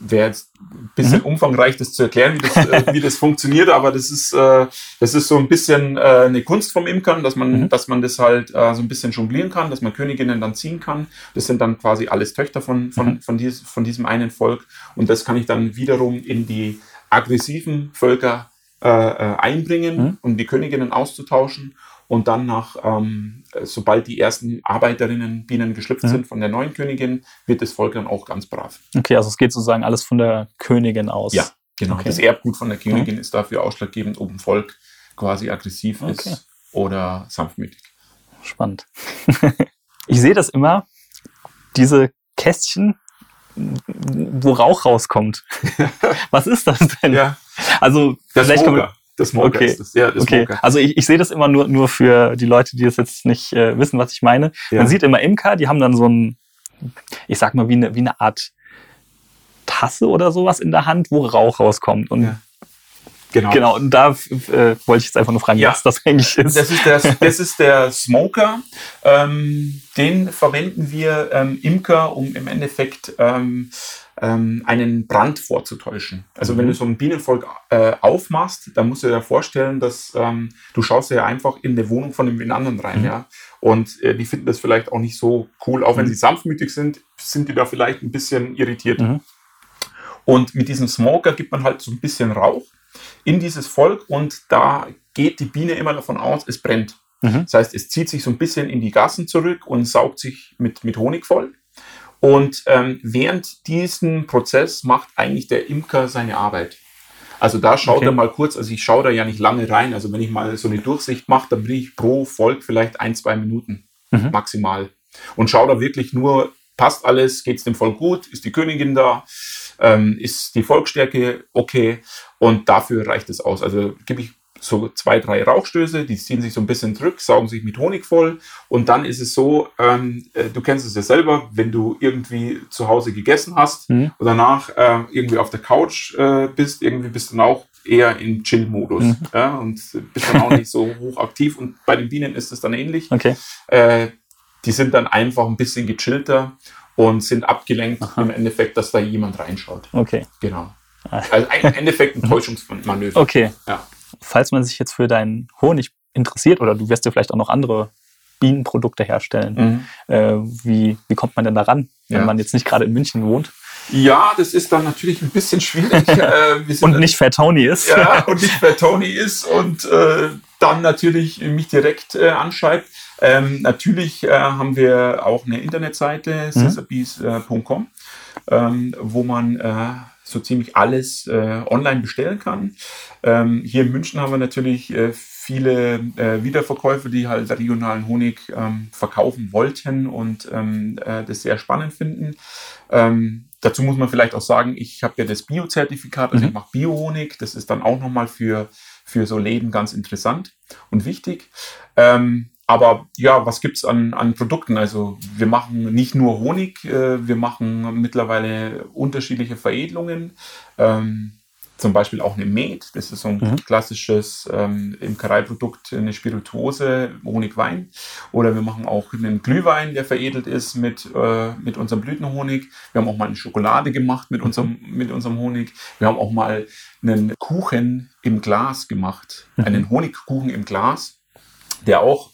wäre jetzt ein bisschen mhm. umfangreich, das zu erklären, wie das, äh, wie das funktioniert, aber das ist, äh, das ist so ein bisschen äh, eine Kunst vom Imkern, dass man, mhm. dass man das halt äh, so ein bisschen jonglieren kann, dass man Königinnen dann ziehen kann. Das sind dann quasi alles Töchter von, von, mhm. von, dies, von diesem einen Volk und das kann ich dann wiederum in die aggressiven Völker äh, äh einbringen, mhm. um die Königinnen auszutauschen und dann nach, ähm, sobald die ersten Arbeiterinnen, Bienen geschlüpft mhm. sind von der neuen Königin, wird das Volk dann auch ganz brav. Okay, also es geht sozusagen alles von der Königin aus. Ja, genau. Okay. Das Erbgut von der Königin mhm. ist dafür ausschlaggebend, ob ein Volk quasi aggressiv okay. ist oder sanftmütig. Spannend. ich sehe das immer, diese Kästchen, wo Rauch rauskommt. Was ist das denn? Ja. Also, das vielleicht Moga. Das Smoker okay. ist das, ja, das okay. Smoker. Also ich, ich sehe das immer nur, nur für die Leute, die das jetzt nicht äh, wissen, was ich meine. Ja. Man sieht immer Imker, die haben dann so ein, ich sag mal, wie eine, wie eine Art Tasse oder sowas in der Hand, wo Rauch rauskommt. Und ja. Genau. Genau, und da äh, wollte ich jetzt einfach nur fragen, ja. was das eigentlich ist. Das ist der, das ist der Smoker. Ähm, den verwenden wir ähm, Imker, um im Endeffekt ähm, ähm, einen Brand vorzutäuschen. Also mhm. wenn du so ein Bienenvolk äh, aufmachst, dann musst du dir vorstellen, dass ähm, du schaust ja einfach in eine Wohnung von dem anderen rein, mhm. ja. Und äh, die finden das vielleicht auch nicht so cool, auch mhm. wenn sie sanftmütig sind, sind die da vielleicht ein bisschen irritiert. Mhm. Und mit diesem Smoker gibt man halt so ein bisschen Rauch in dieses Volk und da geht die Biene immer davon aus, es brennt. Mhm. Das heißt, es zieht sich so ein bisschen in die Gassen zurück und saugt sich mit, mit Honig voll. Und ähm, während diesem Prozess macht eigentlich der Imker seine Arbeit. Also da schaut okay. er mal kurz, also ich schaue da ja nicht lange rein. Also wenn ich mal so eine Durchsicht mache, dann bin ich pro Volk vielleicht ein, zwei Minuten mhm. maximal. Und schaue da wirklich nur, passt alles, geht es dem Volk gut, ist die Königin da, ähm, ist die Volksstärke okay und dafür reicht es aus. Also gebe ich so zwei, drei Rauchstöße, die ziehen sich so ein bisschen zurück, saugen sich mit Honig voll und dann ist es so, ähm, äh, du kennst es ja selber, wenn du irgendwie zu Hause gegessen hast mhm. und danach äh, irgendwie auf der Couch äh, bist, irgendwie bist du dann auch eher im Chill-Modus mhm. ja, und bist dann auch nicht so hochaktiv und bei den Bienen ist es dann ähnlich. Okay. Äh, die sind dann einfach ein bisschen gechillter und sind abgelenkt Aha. im Endeffekt, dass da jemand reinschaut. Okay. Genau. Also im Endeffekt ein Täuschungsmanöver. Okay. Ja falls man sich jetzt für deinen Honig interessiert oder du wirst ja vielleicht auch noch andere Bienenprodukte herstellen, mhm. äh, wie, wie kommt man denn da ran, wenn ja. man jetzt nicht gerade in München wohnt? Ja, das ist dann natürlich ein bisschen schwierig. äh, und nicht Fair Tony ist. Ja, und nicht Fair Tony ist und äh, dann natürlich mich direkt äh, anschreibt. Ähm, natürlich äh, haben wir auch eine Internetseite, mhm. ähm, wo man äh, so ziemlich alles äh, online bestellen kann. Ähm, hier in München haben wir natürlich äh, viele äh, Wiederverkäufer, die halt regionalen Honig ähm, verkaufen wollten und ähm, äh, das sehr spannend finden. Ähm, dazu muss man vielleicht auch sagen, ich habe ja das Bio-Zertifikat, also mhm. ich mache Bio-Honig. Das ist dann auch nochmal für, für so Läden ganz interessant und wichtig. Ähm, aber ja, was gibt's an, an Produkten? Also wir machen nicht nur Honig, äh, wir machen mittlerweile unterschiedliche Veredelungen. Ähm, zum Beispiel auch eine Met, das ist so ein mhm. klassisches ähm, Imkereiprodukt, eine Spirituose, Honigwein. Oder wir machen auch einen Glühwein, der veredelt ist mit, äh, mit unserem Blütenhonig. Wir haben auch mal eine Schokolade gemacht mit unserem, mit unserem Honig. Wir haben auch mal einen Kuchen im Glas gemacht, mhm. einen Honigkuchen im Glas, der auch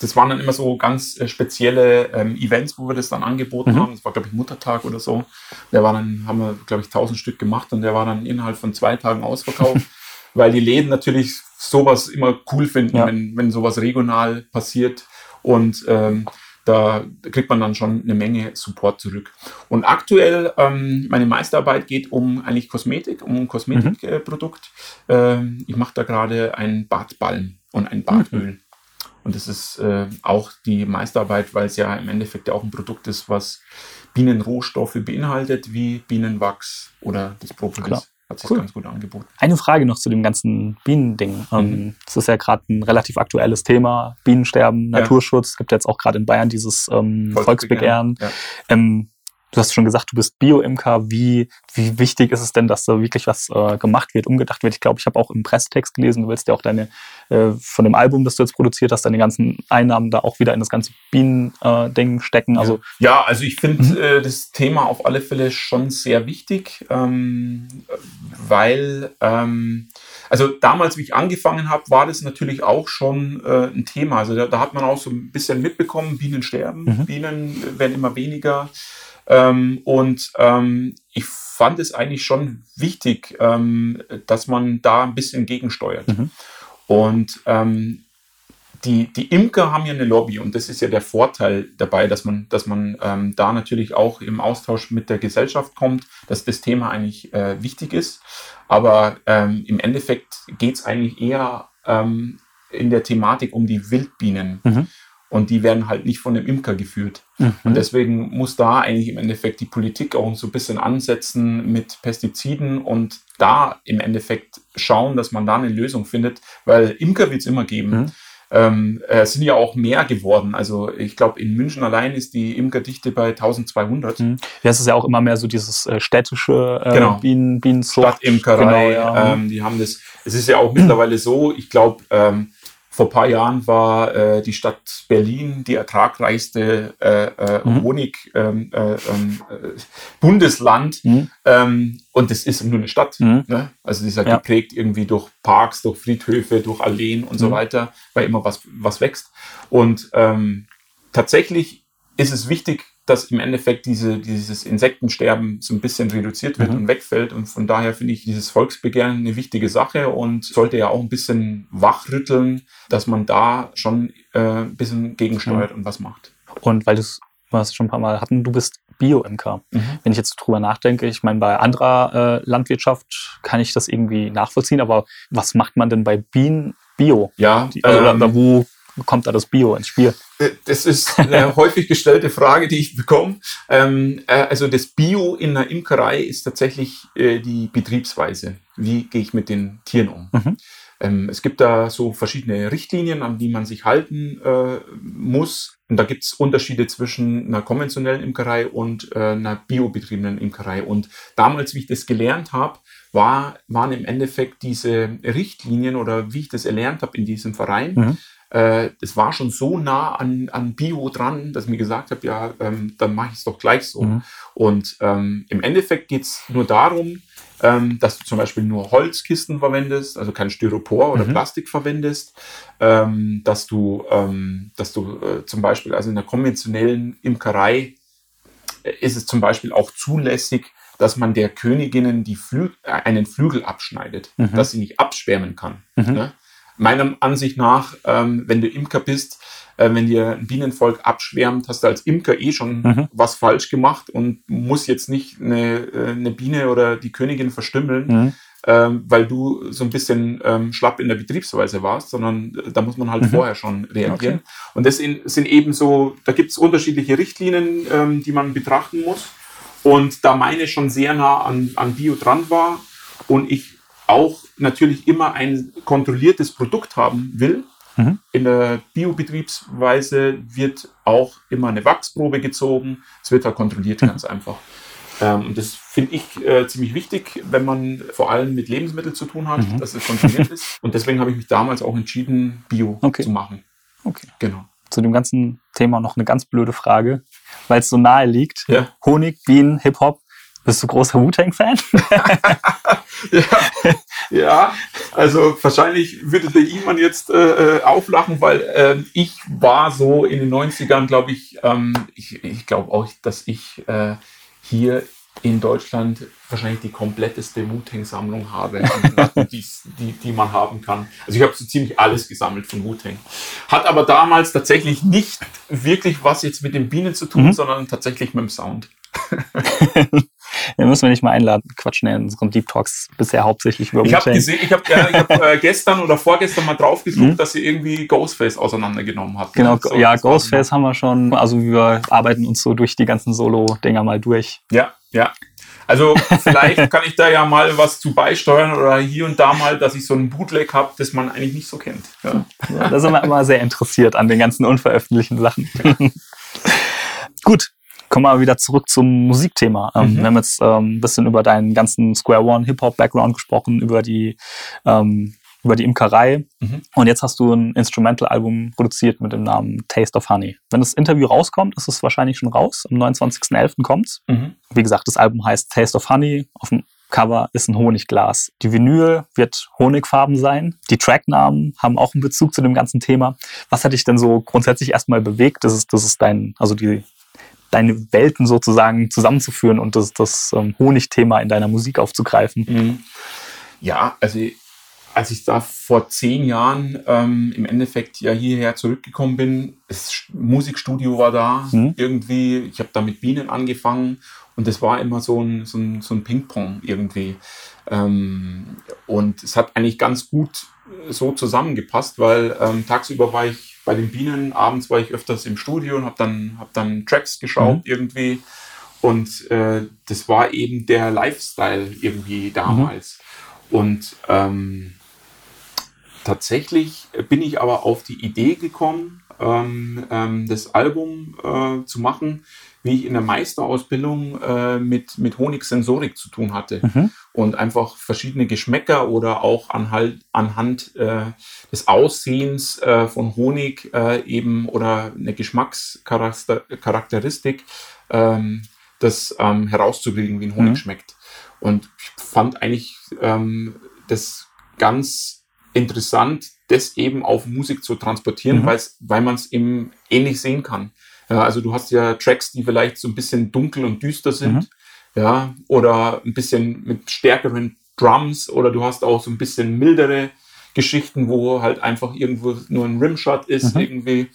das waren dann immer so ganz äh, spezielle ähm, Events, wo wir das dann angeboten mhm. haben. Das war, glaube ich, Muttertag oder so. Der war dann, haben wir, glaube ich, 1000 Stück gemacht und der war dann innerhalb von zwei Tagen ausverkauft, weil die Läden natürlich sowas immer cool finden, ja. wenn, wenn sowas regional passiert. Und ähm, da kriegt man dann schon eine Menge Support zurück. Und aktuell, ähm, meine Meisterarbeit geht um eigentlich Kosmetik, um ein Kosmetikprodukt. Mhm. Äh, ich mache da gerade ein Badbalm und ein Badöl. Mhm. Und das ist äh, auch die Meisterarbeit, weil es ja im Endeffekt ja auch ein Produkt ist, was Bienenrohstoffe beinhaltet, wie Bienenwachs oder das Propolis. Klar. Hat sich cool. ganz gut angeboten. Eine Frage noch zu dem ganzen Bienending. Ähm, mhm. Das ist ja gerade ein relativ aktuelles Thema. Bienensterben, Naturschutz. Es gibt jetzt auch gerade in Bayern dieses ähm, Volksbegehren. Volksbegehren. Ja. Ähm, Du hast schon gesagt, du bist Bio-Imker. Wie, wie wichtig ist es denn, dass da wirklich was äh, gemacht wird, umgedacht wird? Ich glaube, ich habe auch im Presstext gelesen, du willst ja auch deine, äh, von dem Album, das du jetzt produziert hast, deine ganzen Einnahmen da auch wieder in das ganze Bienen-Ding äh, stecken. Also, ja, also ich finde mhm. äh, das Thema auf alle Fälle schon sehr wichtig, ähm, weil, ähm, also damals, wie ich angefangen habe, war das natürlich auch schon äh, ein Thema. Also da, da, hat man auch so ein bisschen mitbekommen, Bienen sterben, mhm. Bienen werden immer weniger. Ähm, und ähm, ich fand es eigentlich schon wichtig, ähm, dass man da ein bisschen gegensteuert. Mhm. Und ähm, die, die Imker haben ja eine Lobby und das ist ja der Vorteil dabei, dass man, dass man ähm, da natürlich auch im Austausch mit der Gesellschaft kommt, dass das Thema eigentlich äh, wichtig ist. Aber ähm, im Endeffekt geht es eigentlich eher ähm, in der Thematik um die Wildbienen. Mhm. Und die werden halt nicht von dem Imker geführt. Mhm. Und deswegen muss da eigentlich im Endeffekt die Politik auch so ein bisschen ansetzen mit Pestiziden und da im Endeffekt schauen, dass man da eine Lösung findet, weil Imker wird es immer geben. Mhm. Ähm, es sind ja auch mehr geworden. Also ich glaube, in München allein ist die Imkerdichte bei 1200. Mhm. Ja, es ist ja auch immer mehr so dieses äh, städtische äh, Genau. Bienen, Bienenzucht. Stadtimkerei. Genau, ja. ähm, die haben das. Es ist ja auch mittlerweile so, ich glaube, ähm, vor ein paar Jahren war äh, die Stadt Berlin die ertragreichste äh, äh, Mhm. Honig ähm, äh, ähm, äh, Bundesland. Mhm. Ähm, und das ist nur eine Stadt. Mhm. Ne? Also die ist halt Ja. geprägt irgendwie durch Parks, durch Friedhöfe, durch Alleen und so Mhm. weiter, weil immer was, was wächst. Und ähm, tatsächlich ist es wichtig, dass im Endeffekt diese, dieses Insektensterben so ein bisschen reduziert wird Mhm. und wegfällt. Und von daher finde ich dieses Volksbegehren eine wichtige Sache und sollte ja auch ein bisschen wachrütteln, dass man da schon äh, ein bisschen gegensteuert und was macht. Und weil du es schon ein paar Mal hatten, du bist Bio-Imker. Wenn ich jetzt drüber nachdenke, ich meine, bei anderer äh, Landwirtschaft kann ich das irgendwie nachvollziehen, aber was macht man denn bei Bienen Bio? Ja, Die, also, ähm, oder wo kommt da das Bio ins Spiel? Äh, Das ist eine häufig gestellte Frage, die ich bekomme. Ähm, äh, also das Bio in der Imkerei ist tatsächlich äh, die Betriebsweise. Wie gehe ich mit den Tieren um? Mhm. Ähm, es gibt da so verschiedene Richtlinien, an die man sich halten äh, muss. Und da gibt es Unterschiede zwischen einer konventionellen Imkerei und äh, einer biobetriebenen Imkerei. Und damals, wie ich das gelernt habe, war, waren im Endeffekt diese Richtlinien oder wie ich das erlernt habe in diesem Verein, Mhm. Äh, das war schon so nah an, an Bio dran, dass ich mir gesagt habe, ja, ähm, dann mache ich es doch gleich so. Mhm. Und ähm, im Endeffekt geht es nur darum, ähm, dass du zum Beispiel nur Holzkisten verwendest, also kein Styropor oder Mhm. Plastik verwendest, ähm, dass du, ähm, dass du äh, zum Beispiel, also in der konventionellen Imkerei äh, ist es zum Beispiel auch zulässig, dass man der Königinnen die Flü äh, einen Flügel abschneidet, Mhm. dass sie nicht abschwärmen kann. Mhm. Ne? Meiner Ansicht nach, ähm, wenn du Imker bist, äh, wenn dir ein Bienenvolk abschwärmt, hast du als Imker eh schon Mhm. was falsch gemacht und musst jetzt nicht eine, äh, eine Biene oder die Königin verstümmeln, Mhm. ähm, weil du so ein bisschen ähm, schlapp in der Betriebsweise warst, sondern äh, da muss man halt Mhm. vorher schon reagieren. Und das in, sind eben so, da gibt es unterschiedliche Richtlinien, ähm, die man betrachten muss. Und da meine schon sehr nah an, an Bio dran war und ich auch natürlich immer ein kontrolliertes Produkt haben will, Mhm. in der Biobetriebsweise wird auch immer eine Wachsprobe gezogen. Es wird halt kontrolliert, Mhm. ganz einfach. Ähm, und das finde ich äh, ziemlich wichtig, wenn man vor allem mit Lebensmitteln zu tun hat, Mhm. dass es kontrolliert ist. Und deswegen habe ich mich damals auch entschieden, Bio Okay. zu machen. Okay. Genau. Zu dem ganzen Thema noch eine ganz blöde Frage, weil es so nahe liegt. Ja. Honig, Bienen, Hip-Hop. Bist du großer Wu-Tang-Fan? Ja, ja, also wahrscheinlich würde der Iman jetzt äh, äh, auflachen, weil ähm, ich war so in den 90ern, glaube ich, ähm, ich, ich glaube auch, dass ich äh, hier in Deutschland wahrscheinlich die kompletteste Wu-Tang-Sammlung habe, die, die man haben kann. Also ich habe so ziemlich alles gesammelt von Wu-Tang. Hat aber damals tatsächlich nicht wirklich was jetzt mit den Bienen zu tun, Mhm. sondern tatsächlich mit dem Sound. Den müssen wir nicht mal einladen. Quatschen ja in unseren Deep Talks bisher hauptsächlich über Ich habe gesehen, ich habe äh, hab, äh, gestern oder vorgestern mal drauf gesucht, Mhm. dass sie irgendwie Ghostface auseinandergenommen hat. Genau, So, ja, Ghostface haben wir schon. Also wir arbeiten uns so durch die ganzen Solo-Dinger mal durch. Ja, ja. Also vielleicht kann ich da ja mal was zu beisteuern oder hier und da mal, dass ich so einen Bootleg habe, das man eigentlich nicht so kennt. Ja. Ja, da sind wir immer sehr interessiert an den ganzen unveröffentlichten Sachen. Gut, kommen wir mal wieder zurück zum Musikthema. Ähm, Mhm. Wir haben jetzt ähm, ein bisschen über deinen ganzen Square One Hip-Hop-Background gesprochen, über die, ähm, über die Imkerei. Mhm. Und jetzt hast du ein Instrumental-Album produziert mit dem Namen Taste of Honey. Wenn das Interview rauskommt, ist es wahrscheinlich schon raus. Am 29.11. kommt's. Mhm. Wie gesagt, das Album heißt Taste of Honey. Auf dem Cover ist ein Honigglas. Die Vinyl wird honigfarben sein. Die Tracknamen haben auch einen Bezug zu dem ganzen Thema. Was hat dich denn so grundsätzlich erstmal bewegt? Das ist, das ist dein, also die, deine Welten sozusagen zusammenzuführen und das, das ähm, Honigthema in deiner Musik aufzugreifen. Mhm. Ja, also als ich da vor zehn Jahren ähm, im Endeffekt ja hierher zurückgekommen bin, das Musikstudio war da, Mhm. irgendwie, ich habe da mit Bienen angefangen und das war immer so ein, so ein, so ein Ping-Pong irgendwie. Ähm, und es hat eigentlich ganz gut so zusammengepasst, weil ähm, tagsüber war ich bei den Bienen. Abends war ich öfters im Studio und habe dann, hab dann Tracks geschaut mhm. irgendwie. Und äh, das war eben der Lifestyle irgendwie damals. Mhm. Und ähm, tatsächlich bin ich aber auf die Idee gekommen, ähm, ähm, das Album äh, zu machen, wie ich in der Meisterausbildung äh, mit, mit Honigsensorik zu tun hatte. Mhm. Und einfach verschiedene Geschmäcker oder auch anhalt, anhand äh, des Aussehens äh, von Honig äh, eben oder eine Geschmackscharakteristik ähm, das ähm, herauszukriegen, wie ein Honig mhm. schmeckt. Und ich fand eigentlich ähm, das ganz interessant, das eben auf Musik zu transportieren, mhm. weil man es eben ähnlich sehen kann. Ja, also du hast ja Tracks, die vielleicht so ein bisschen dunkel und düster sind, mhm. ja, oder ein bisschen mit stärkeren Drums, oder du hast auch so ein bisschen mildere Geschichten, wo halt einfach irgendwo nur ein Rimshot ist mhm. irgendwie.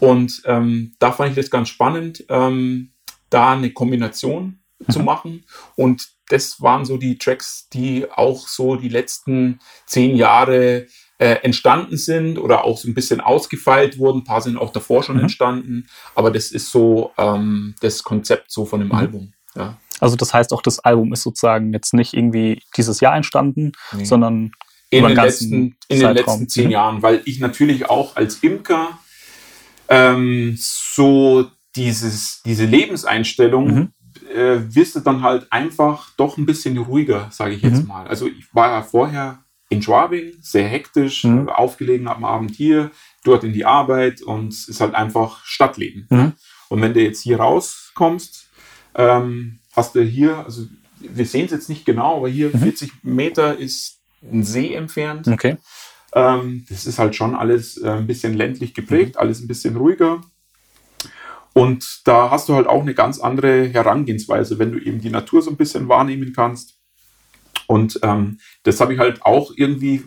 Und ähm, da fand ich das ganz spannend, ähm, da eine Kombination mhm. zu machen. Und das waren so die Tracks, die auch so die letzten zehn Jahre äh, entstanden sind oder auch so ein bisschen ausgefeilt wurden. Ein paar sind auch davor schon mhm. entstanden, aber das ist so ähm, das Konzept so von dem mhm. Album. Ja. Also das heißt auch, das Album ist sozusagen jetzt nicht irgendwie dieses Jahr entstanden, nee. sondern in, den letzten, in den letzten zehn mhm. Jahren, weil ich natürlich auch als Imker ähm, so dieses, diese Lebenseinstellung mhm. äh, wirst du dann halt einfach doch ein bisschen ruhiger, sage ich jetzt mhm. mal. Also ich war ja vorher in Schwabing, sehr hektisch, mhm. aufgelegen am Abend hier, dort in die Arbeit und es ist halt einfach Stadtleben. Mhm. Und wenn du jetzt hier rauskommst, ähm, hast du hier, also wir sehen es jetzt nicht genau, aber hier mhm. 40 Meter ist ein See entfernt. Okay. Ähm, das ist halt schon alles äh, ein bisschen ländlich geprägt, mhm. alles ein bisschen ruhiger. Und da hast du halt auch eine ganz andere Herangehensweise, wenn du eben die Natur so ein bisschen wahrnehmen kannst. Und ähm, das habe ich halt auch irgendwie,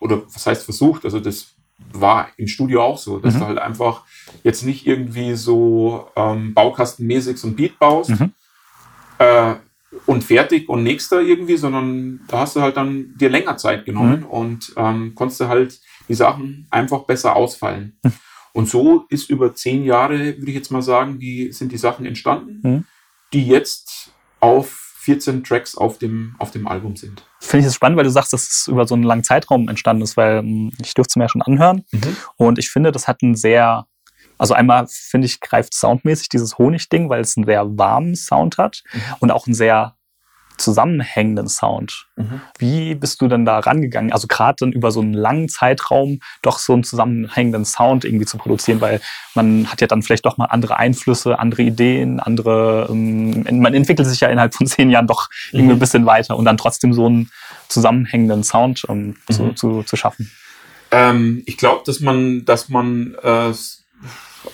oder was heißt versucht, also das war im Studio auch so, dass mhm. du halt einfach jetzt nicht irgendwie so ähm, baukastenmäßig so ein Beat baust mhm. äh, und fertig und nächster irgendwie, sondern da hast du halt dann dir länger Zeit genommen mhm. und ähm, konntest du halt die Sachen einfach besser ausfallen. Mhm. Und so ist über zehn Jahre, würde ich jetzt mal sagen, die, sind die Sachen entstanden, mhm. die jetzt auf 14 Tracks auf dem, auf dem Album sind. Finde ich es spannend, weil du sagst, dass es über so einen langen Zeitraum entstanden ist, weil hm, ich durfte es mir ja schon anhören. Mhm. Und ich finde, das hat einen sehr, also einmal finde ich, greift soundmäßig dieses Honigding, weil es einen sehr warmen Sound hat mhm. und auch einen sehr zusammenhängenden Sound. Mhm. Wie bist du denn da rangegangen? Also gerade dann über so einen langen Zeitraum doch so einen zusammenhängenden Sound irgendwie zu produzieren, weil man hat ja dann vielleicht doch mal andere Einflüsse, andere Ideen, andere, ähm, man entwickelt sich ja innerhalb von zehn Jahren doch irgendwie mhm. ein bisschen weiter und dann trotzdem so einen zusammenhängenden Sound ähm, mhm. zu, zu, zu, schaffen. Ähm, ich glaube, dass man, dass man äh,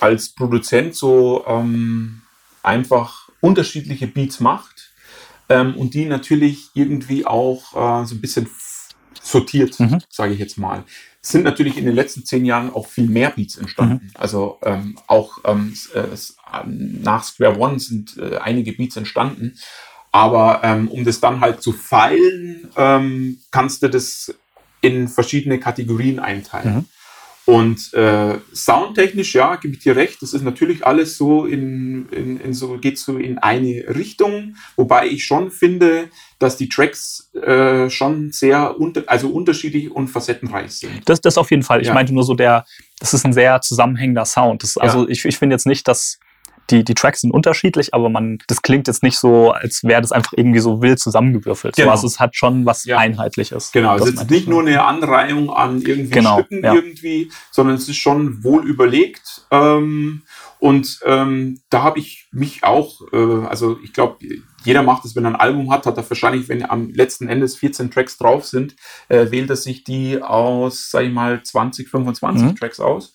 als Produzent so ähm, einfach unterschiedliche Beats macht ähm, und die natürlich irgendwie auch äh, so ein bisschen sortiert, mhm. sage ich jetzt mal. Es sind natürlich in den letzten zehn Jahren auch viel mehr Beats entstanden. Mhm. Also ähm, auch ähm, äh, nach Square One sind äh, einige Beats entstanden. Aber ähm, um das dann halt zu feilen, ähm, kannst du das in verschiedene Kategorien einteilen. Mhm. Und äh, soundtechnisch, ja, gebe ich dir recht, das ist natürlich alles so in, in, in so, geht so in eine Richtung, wobei ich schon finde, dass die Tracks äh, schon sehr unter, also unterschiedlich und facettenreich sind. Das, das auf jeden Fall. Ich ja. meinte nur so der, das ist ein sehr zusammenhängender Sound. Das, also ja. ich, ich finde jetzt nicht, dass die, die Tracks sind unterschiedlich, aber man, das klingt jetzt nicht so, als wäre das einfach irgendwie so wild zusammengewürfelt. Genau. So, also es hat schon was ja. Einheitliches. Genau, es ist nicht nur eine Anreihung an irgendwie genau. Stücken ja. irgendwie, sondern es ist schon wohl überlegt. Ähm, und ähm, da habe ich mich auch, äh, also ich glaube, jeder macht es, wenn er ein Album hat, hat er wahrscheinlich, wenn am letzten Endes 14 Tracks drauf sind, äh, wählt er sich die aus, sag ich mal, 20, 25 mhm. Tracks aus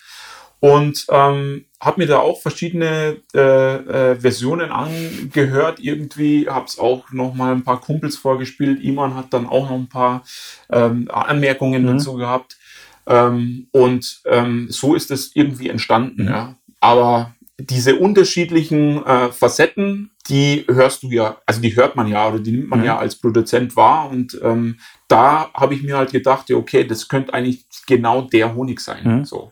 und ähm, habe mir da auch verschiedene äh, äh, Versionen angehört. Irgendwie habe es auch noch mal ein paar Kumpels vorgespielt. Iman hat dann auch noch ein paar ähm, Anmerkungen mhm. dazu gehabt. Ähm, und ähm, so ist es irgendwie entstanden. Mhm. Ja. Aber diese unterschiedlichen äh, Facetten, die hörst du ja, also die hört man ja oder die nimmt man mhm. ja als Produzent wahr. Und ähm, da habe ich mir halt gedacht, ja, okay, das könnte eigentlich genau der Honig sein. Mhm. So.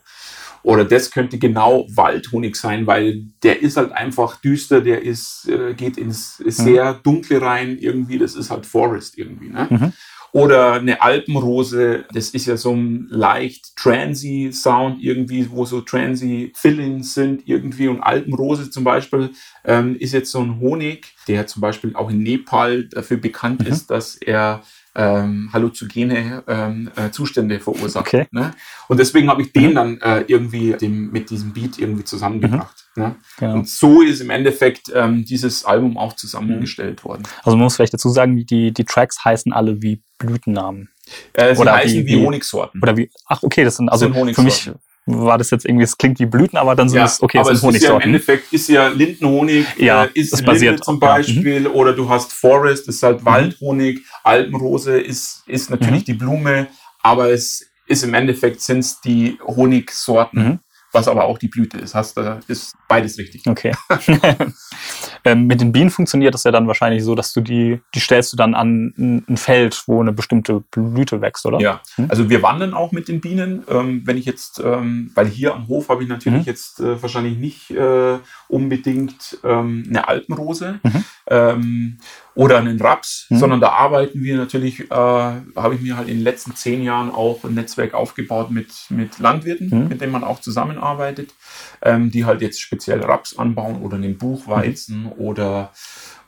Oder das könnte genau Waldhonig sein, weil der ist halt einfach düster, der ist, äh, geht ins sehr dunkle rein irgendwie, das ist halt Forest irgendwie. Ne? Mhm. Oder eine Alpenrose, das ist ja so ein leicht transy Sound irgendwie, wo so transy Fillings sind irgendwie. Und Alpenrose zum Beispiel ähm, ist jetzt so ein Honig, der zum Beispiel auch in Nepal dafür bekannt Mhm. ist, dass er ähm, halluzogene ähm, äh, Zustände verursacht. Okay. Ne? Und deswegen habe ich den dann äh, irgendwie dem, mit diesem Beat irgendwie zusammengebracht. Ne? Genau. Und so ist im Endeffekt ähm, dieses Album auch zusammengestellt worden. Also man muss vielleicht dazu sagen, die, die Tracks heißen alle wie Blütennamen. Äh, sie Oder heißen wie- wie, Honigsorten. Oder wie, ach okay, das sind, also sind für mich war das jetzt irgendwie, es klingt wie Blüten, aber dann sind Ja, es, okay, aber es sind ist ja im Honigsorten. Endeffekt ist ja Lindenhonig, Ja, äh, ist es basiert Linde zum auch, ja. Mhm. Beispiel, oder du hast Forest, ist halt Waldhonig, Alpenrose ist, ist Mhm. natürlich die Blume, aber es ist im Endeffekt sind es die Honigsorten, Mhm. was aber auch die Blüte ist. Hast du, ist beides richtig. Okay. ähm, mit den Bienen funktioniert das ja dann wahrscheinlich so, dass du die, die stellst du dann an ein- Feld, wo eine bestimmte Blüte wächst, oder? Ja, Hm? also wir wandern auch mit den Bienen. Ähm, wenn ich jetzt, ähm, weil hier am Hof habe ich natürlich Mhm. jetzt äh, wahrscheinlich nicht äh, unbedingt ähm, eine Alpenrose Mhm. ähm, oder einen Raps, Mhm. sondern da arbeiten wir natürlich, äh, habe ich mir halt in den letzten zehn Jahren auch ein Netzwerk aufgebaut mit, mit Landwirten, Mhm. mit denen man auch zusammenarbeitet, ähm, die halt jetzt speziell Raps anbauen oder einen Buchweizen Mhm. oder,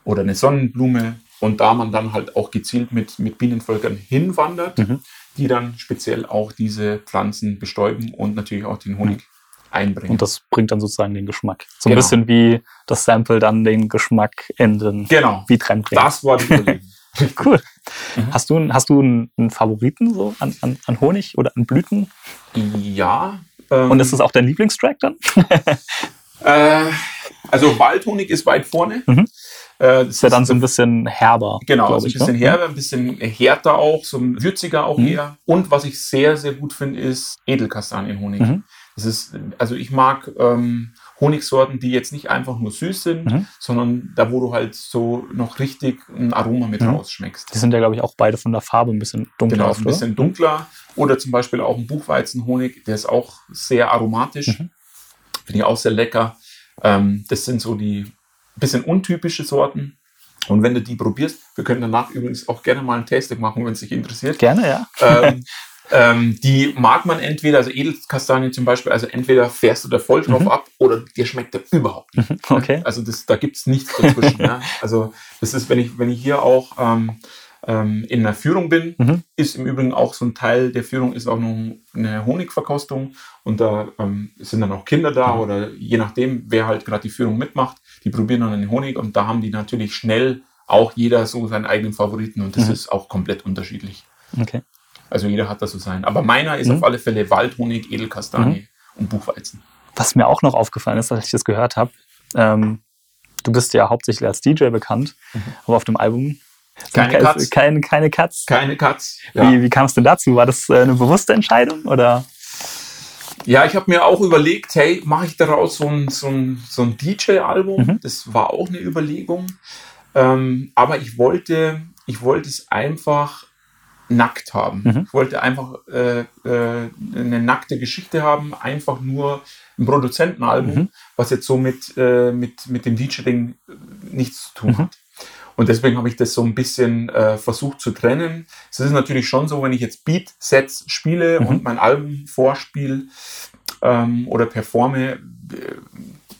oder eine Sonnenblume. Und da man dann halt auch gezielt mit, mit Bienenvölkern hinwandert, Mhm. die dann speziell auch diese Pflanzen bestäuben und natürlich auch den Honig einbringen. Und das bringt dann sozusagen den Geschmack. So ein Genau. bisschen wie das Sample dann den Geschmack in den genau, Beat reinbringt. das war die Überlegung. Cool. Mhm. Hast du, hast du einen, einen Favoriten so an, an, an Honig oder an Blüten? ja. Ähm, Und ist das auch dein Lieblingstrack dann? äh, also Waldhonig ist weit vorne. Mhm. Äh, das Ist ja dann so ein bisschen herber. Genau, also ein ich, bisschen ne? herber, ein bisschen härter auch, so ein würziger auch Mhm. eher. Und was ich sehr, sehr gut finde, ist Edelkastanienhonig. Mhm. Das ist, also ich mag ähm, Honigsorten, die jetzt nicht einfach nur süß sind, Mhm. sondern da, wo du halt so noch richtig ein Aroma mit Mhm. rausschmeckst. Die sind ja, glaube ich, auch beide von der Farbe ein bisschen dunkler. Genau, oft, ein bisschen dunkler. Oder zum Beispiel auch ein Buchweizenhonig, der ist auch sehr aromatisch. Mhm. Finde ich auch sehr lecker. Ähm, das sind so die bisschen untypische Sorten. Und wenn du die probierst, wir können danach übrigens auch gerne mal ein Tasting machen, wenn es dich interessiert. Gerne, ja. ähm, ähm, die mag man entweder, also Edelkastanien zum Beispiel, also entweder fährst du da voll drauf Mhm. ab oder dir schmeckt der überhaupt nicht. Okay. Also das, da gibt's nichts dazwischen. ne? Also das ist, wenn ich, wenn ich hier auch ähm, ähm, in einer Führung bin, Mhm. ist im Übrigen auch so ein Teil der Führung ist auch noch eine Honigverkostung und da ähm, sind dann auch Kinder da Mhm. oder je nachdem, wer halt gerade die Führung mitmacht, die probieren dann den Honig und da haben die natürlich schnell auch jeder so seinen eigenen Favoriten und das Mhm. ist auch komplett unterschiedlich. Okay. Also jeder hat da so sein. Aber meiner ist Mhm. auf alle Fälle Waldhonig, Edelkastanie und Buchweizen. Was mir auch noch aufgefallen ist, als ich das gehört habe, ähm, du bist ja hauptsächlich als DJ bekannt, aber auf dem Album Keine ke- Cuts. Keine, keine Cuts. Keine Cuts. Ja, Wie, wie kam es denn dazu? War das äh, eine bewusste Entscheidung oder? ja ich habe mir auch überlegt, hey, mache ich daraus so ein, so ein, so ein DJ-Album? Mhm. Das war auch eine Überlegung. Ähm, aber ich wollte, ich wollte es einfach nackt haben. Mhm. Ich wollte einfach äh, äh, eine nackte Geschichte haben, einfach nur ein Produzentenalbum, Mhm. was jetzt so mit, äh, mit, mit dem DJ-Ding nichts zu tun Mhm. hat. Und deswegen habe ich das so ein bisschen äh, versucht zu trennen. Es ist natürlich schon so, wenn ich jetzt Beat-Sets spiele Mhm. und mein Album vorspiele ähm, oder performe, äh,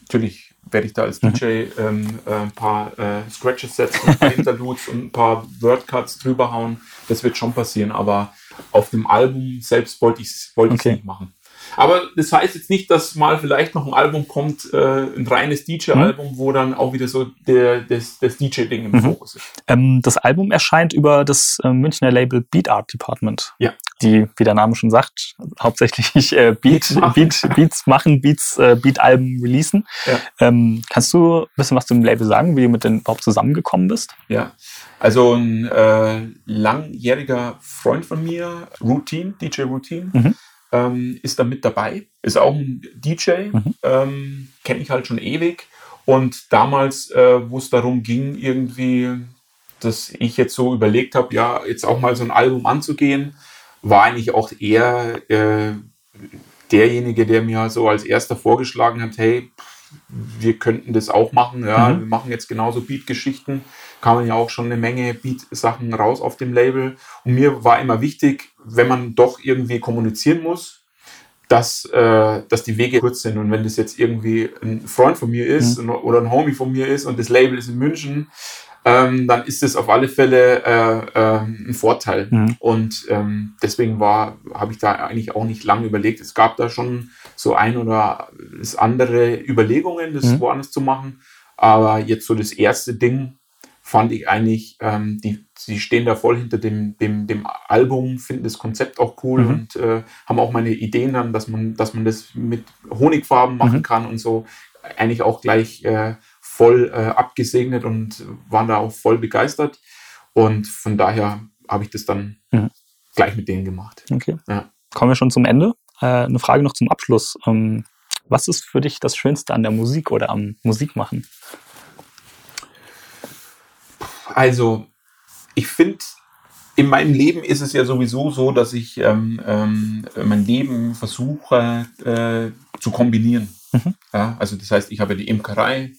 natürlich werde ich da als Mhm. DJ ähm, äh, ein paar äh, Scratches setzen, ein paar Interludes und ein paar Wordcuts drüber hauen. Das wird schon passieren, aber auf dem Album selbst wollte ich es wollte ich's Okay. nicht machen. Aber das heißt jetzt nicht, dass mal vielleicht noch ein Album kommt, äh, ein reines DJ-Album, wo dann auch wieder so der, das, das DJ-Ding im Mhm. Fokus ist. Ähm, das Album erscheint über das äh, Münchner Label Beat Art Department. Ja. Die, wie der Name schon sagt, hauptsächlich äh, Beat, Beats machen. Beat, Beats machen, Beats, äh, Beat-Alben releasen. Ja. Ähm, kannst du ein bisschen was zum Label sagen, wie du mit denen überhaupt zusammengekommen bist? Ja, also ein äh, langjähriger Freund von mir, Routine, DJ Routine, Mhm. Ähm, ist da mit dabei. Ist auch ein DJ, Mhm. ähm, kenne ich halt schon ewig. Und damals, äh, wo es darum ging, irgendwie, dass ich jetzt so überlegt habe, ja, jetzt auch mal so ein Album anzugehen, war eigentlich auch eher äh, derjenige, der mir so als erster vorgeschlagen hat, hey, wir könnten das auch machen. Ja, mhm. wir machen jetzt genauso Beat-Geschichten. Kamen ja auch schon eine Menge Beat-Sachen raus auf dem Label. Und mir war immer wichtig, wenn man doch irgendwie kommunizieren muss, dass, äh, dass die Wege kurz sind. Und wenn das jetzt irgendwie ein Freund von mir ist mhm. oder ein Homie von mir ist und das Label ist in München, ähm, dann ist das auf alle Fälle äh, äh, ein Vorteil. Mhm. Und ähm, deswegen war, habe ich da eigentlich auch nicht lange überlegt. Es gab da schon so ein oder das andere Überlegungen, das mhm. woanders zu machen. Aber jetzt so das erste Ding fand ich eigentlich, ähm, die, sie stehen da voll hinter dem, dem, dem Album, finden das Konzept auch cool mhm. und äh, haben auch meine Ideen dann, dass man, dass man das mit Honigfarben machen mhm. kann und so. Eigentlich auch gleich äh, voll äh, abgesegnet und waren da auch voll begeistert. Und von daher habe ich das dann mhm. gleich mit denen gemacht. Okay. Ja. Kommen wir schon zum Ende. Äh, eine Frage noch zum Abschluss. Ähm, was ist für dich das Schönste an der Musik oder am Musikmachen? Also, ich finde, in meinem Leben ist es ja sowieso so, dass ich ähm, ähm, mein Leben versuche äh, zu kombinieren. Mhm. Ja, also das heißt, ich habe die Imkerei,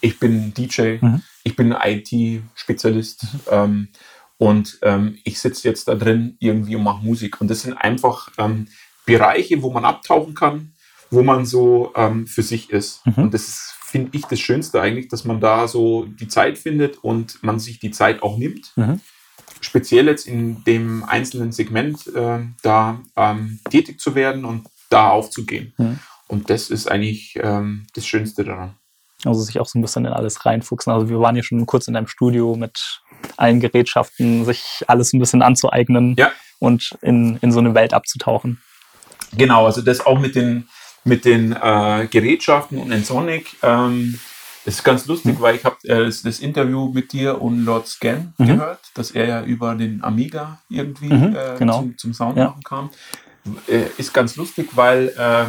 ich bin DJ, mhm. ich bin IT-Spezialist mhm. ähm, und ähm, ich sitze jetzt da drin irgendwie und mache Musik. Und das sind einfach ähm, Bereiche, wo man abtauchen kann, wo man so ähm, für sich ist. Mhm. Und das ist, finde ich, das Schönste eigentlich, dass man da so die Zeit findet und man sich die Zeit auch nimmt. Mhm. Speziell jetzt in dem einzelnen Segment äh, da ähm, tätig zu werden und da aufzugehen. Mhm. Und das ist eigentlich ähm, das Schönste daran. Also sich auch so ein bisschen in alles reinfuchsen. Also wir waren ja schon kurz in deinem Studio mit allen Gerätschaften, sich alles ein bisschen anzueignen ja. und in, in so eine Welt abzutauchen. Genau, also das auch mit den, mit den äh, Gerätschaften und Ensonic. Ähm, das ist ganz lustig, mhm. weil ich habe äh, das, das, Interview mit dir und Lord Scan mhm. gehört, dass er ja über den Amiga irgendwie mhm, äh, genau. zum, zum Sound ja. machen kam. Äh, ist ganz lustig, weil äh,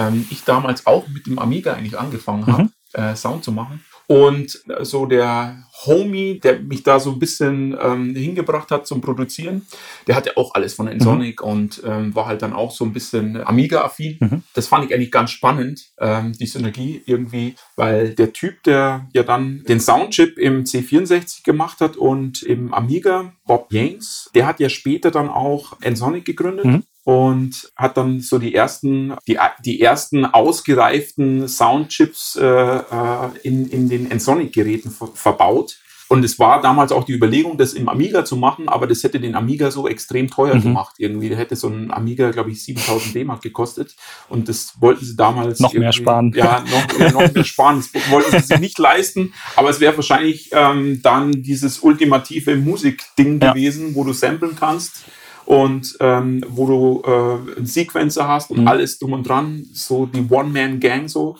ähm, ich damals auch mit dem Amiga eigentlich angefangen habe. Mhm äh, Sound zu machen. Und so der Homie, der mich da so ein bisschen ähm, hingebracht hat zum Produzieren, der hatte auch alles von Ensonic mhm. und ähm, war halt dann auch so ein bisschen Amiga-affin. Mhm. Das fand ich eigentlich ganz spannend, ähm, die Synergie irgendwie, weil der Typ, der ja dann den Soundchip im C64 gemacht hat und im Amiga, Bob Yanes, der hat ja später dann auch Ensonic gegründet. Mhm und hat dann so die ersten, die, die ersten ausgereiften Soundchips äh, äh in, in den Ensonic-Geräten verbaut. Und es war damals auch die Überlegung, das im Amiga zu machen, aber das hätte den Amiga so extrem teuer mhm. gemacht irgendwie. Der hätte so ein Amiga, glaube ich, 7000 D-Mark gekostet. Und das wollten sie damals. Noch mehr sparen. Ja, noch, ja, noch mehr sparen. Das wollten sie sich nicht leisten. Aber es wäre wahrscheinlich ähm, dann dieses ultimative Musikding ja. gewesen, wo du samplen kannst und ähm, wo du äh, einen Sequencer hast und mhm. alles drum und dran, so die One-Man-Gang so.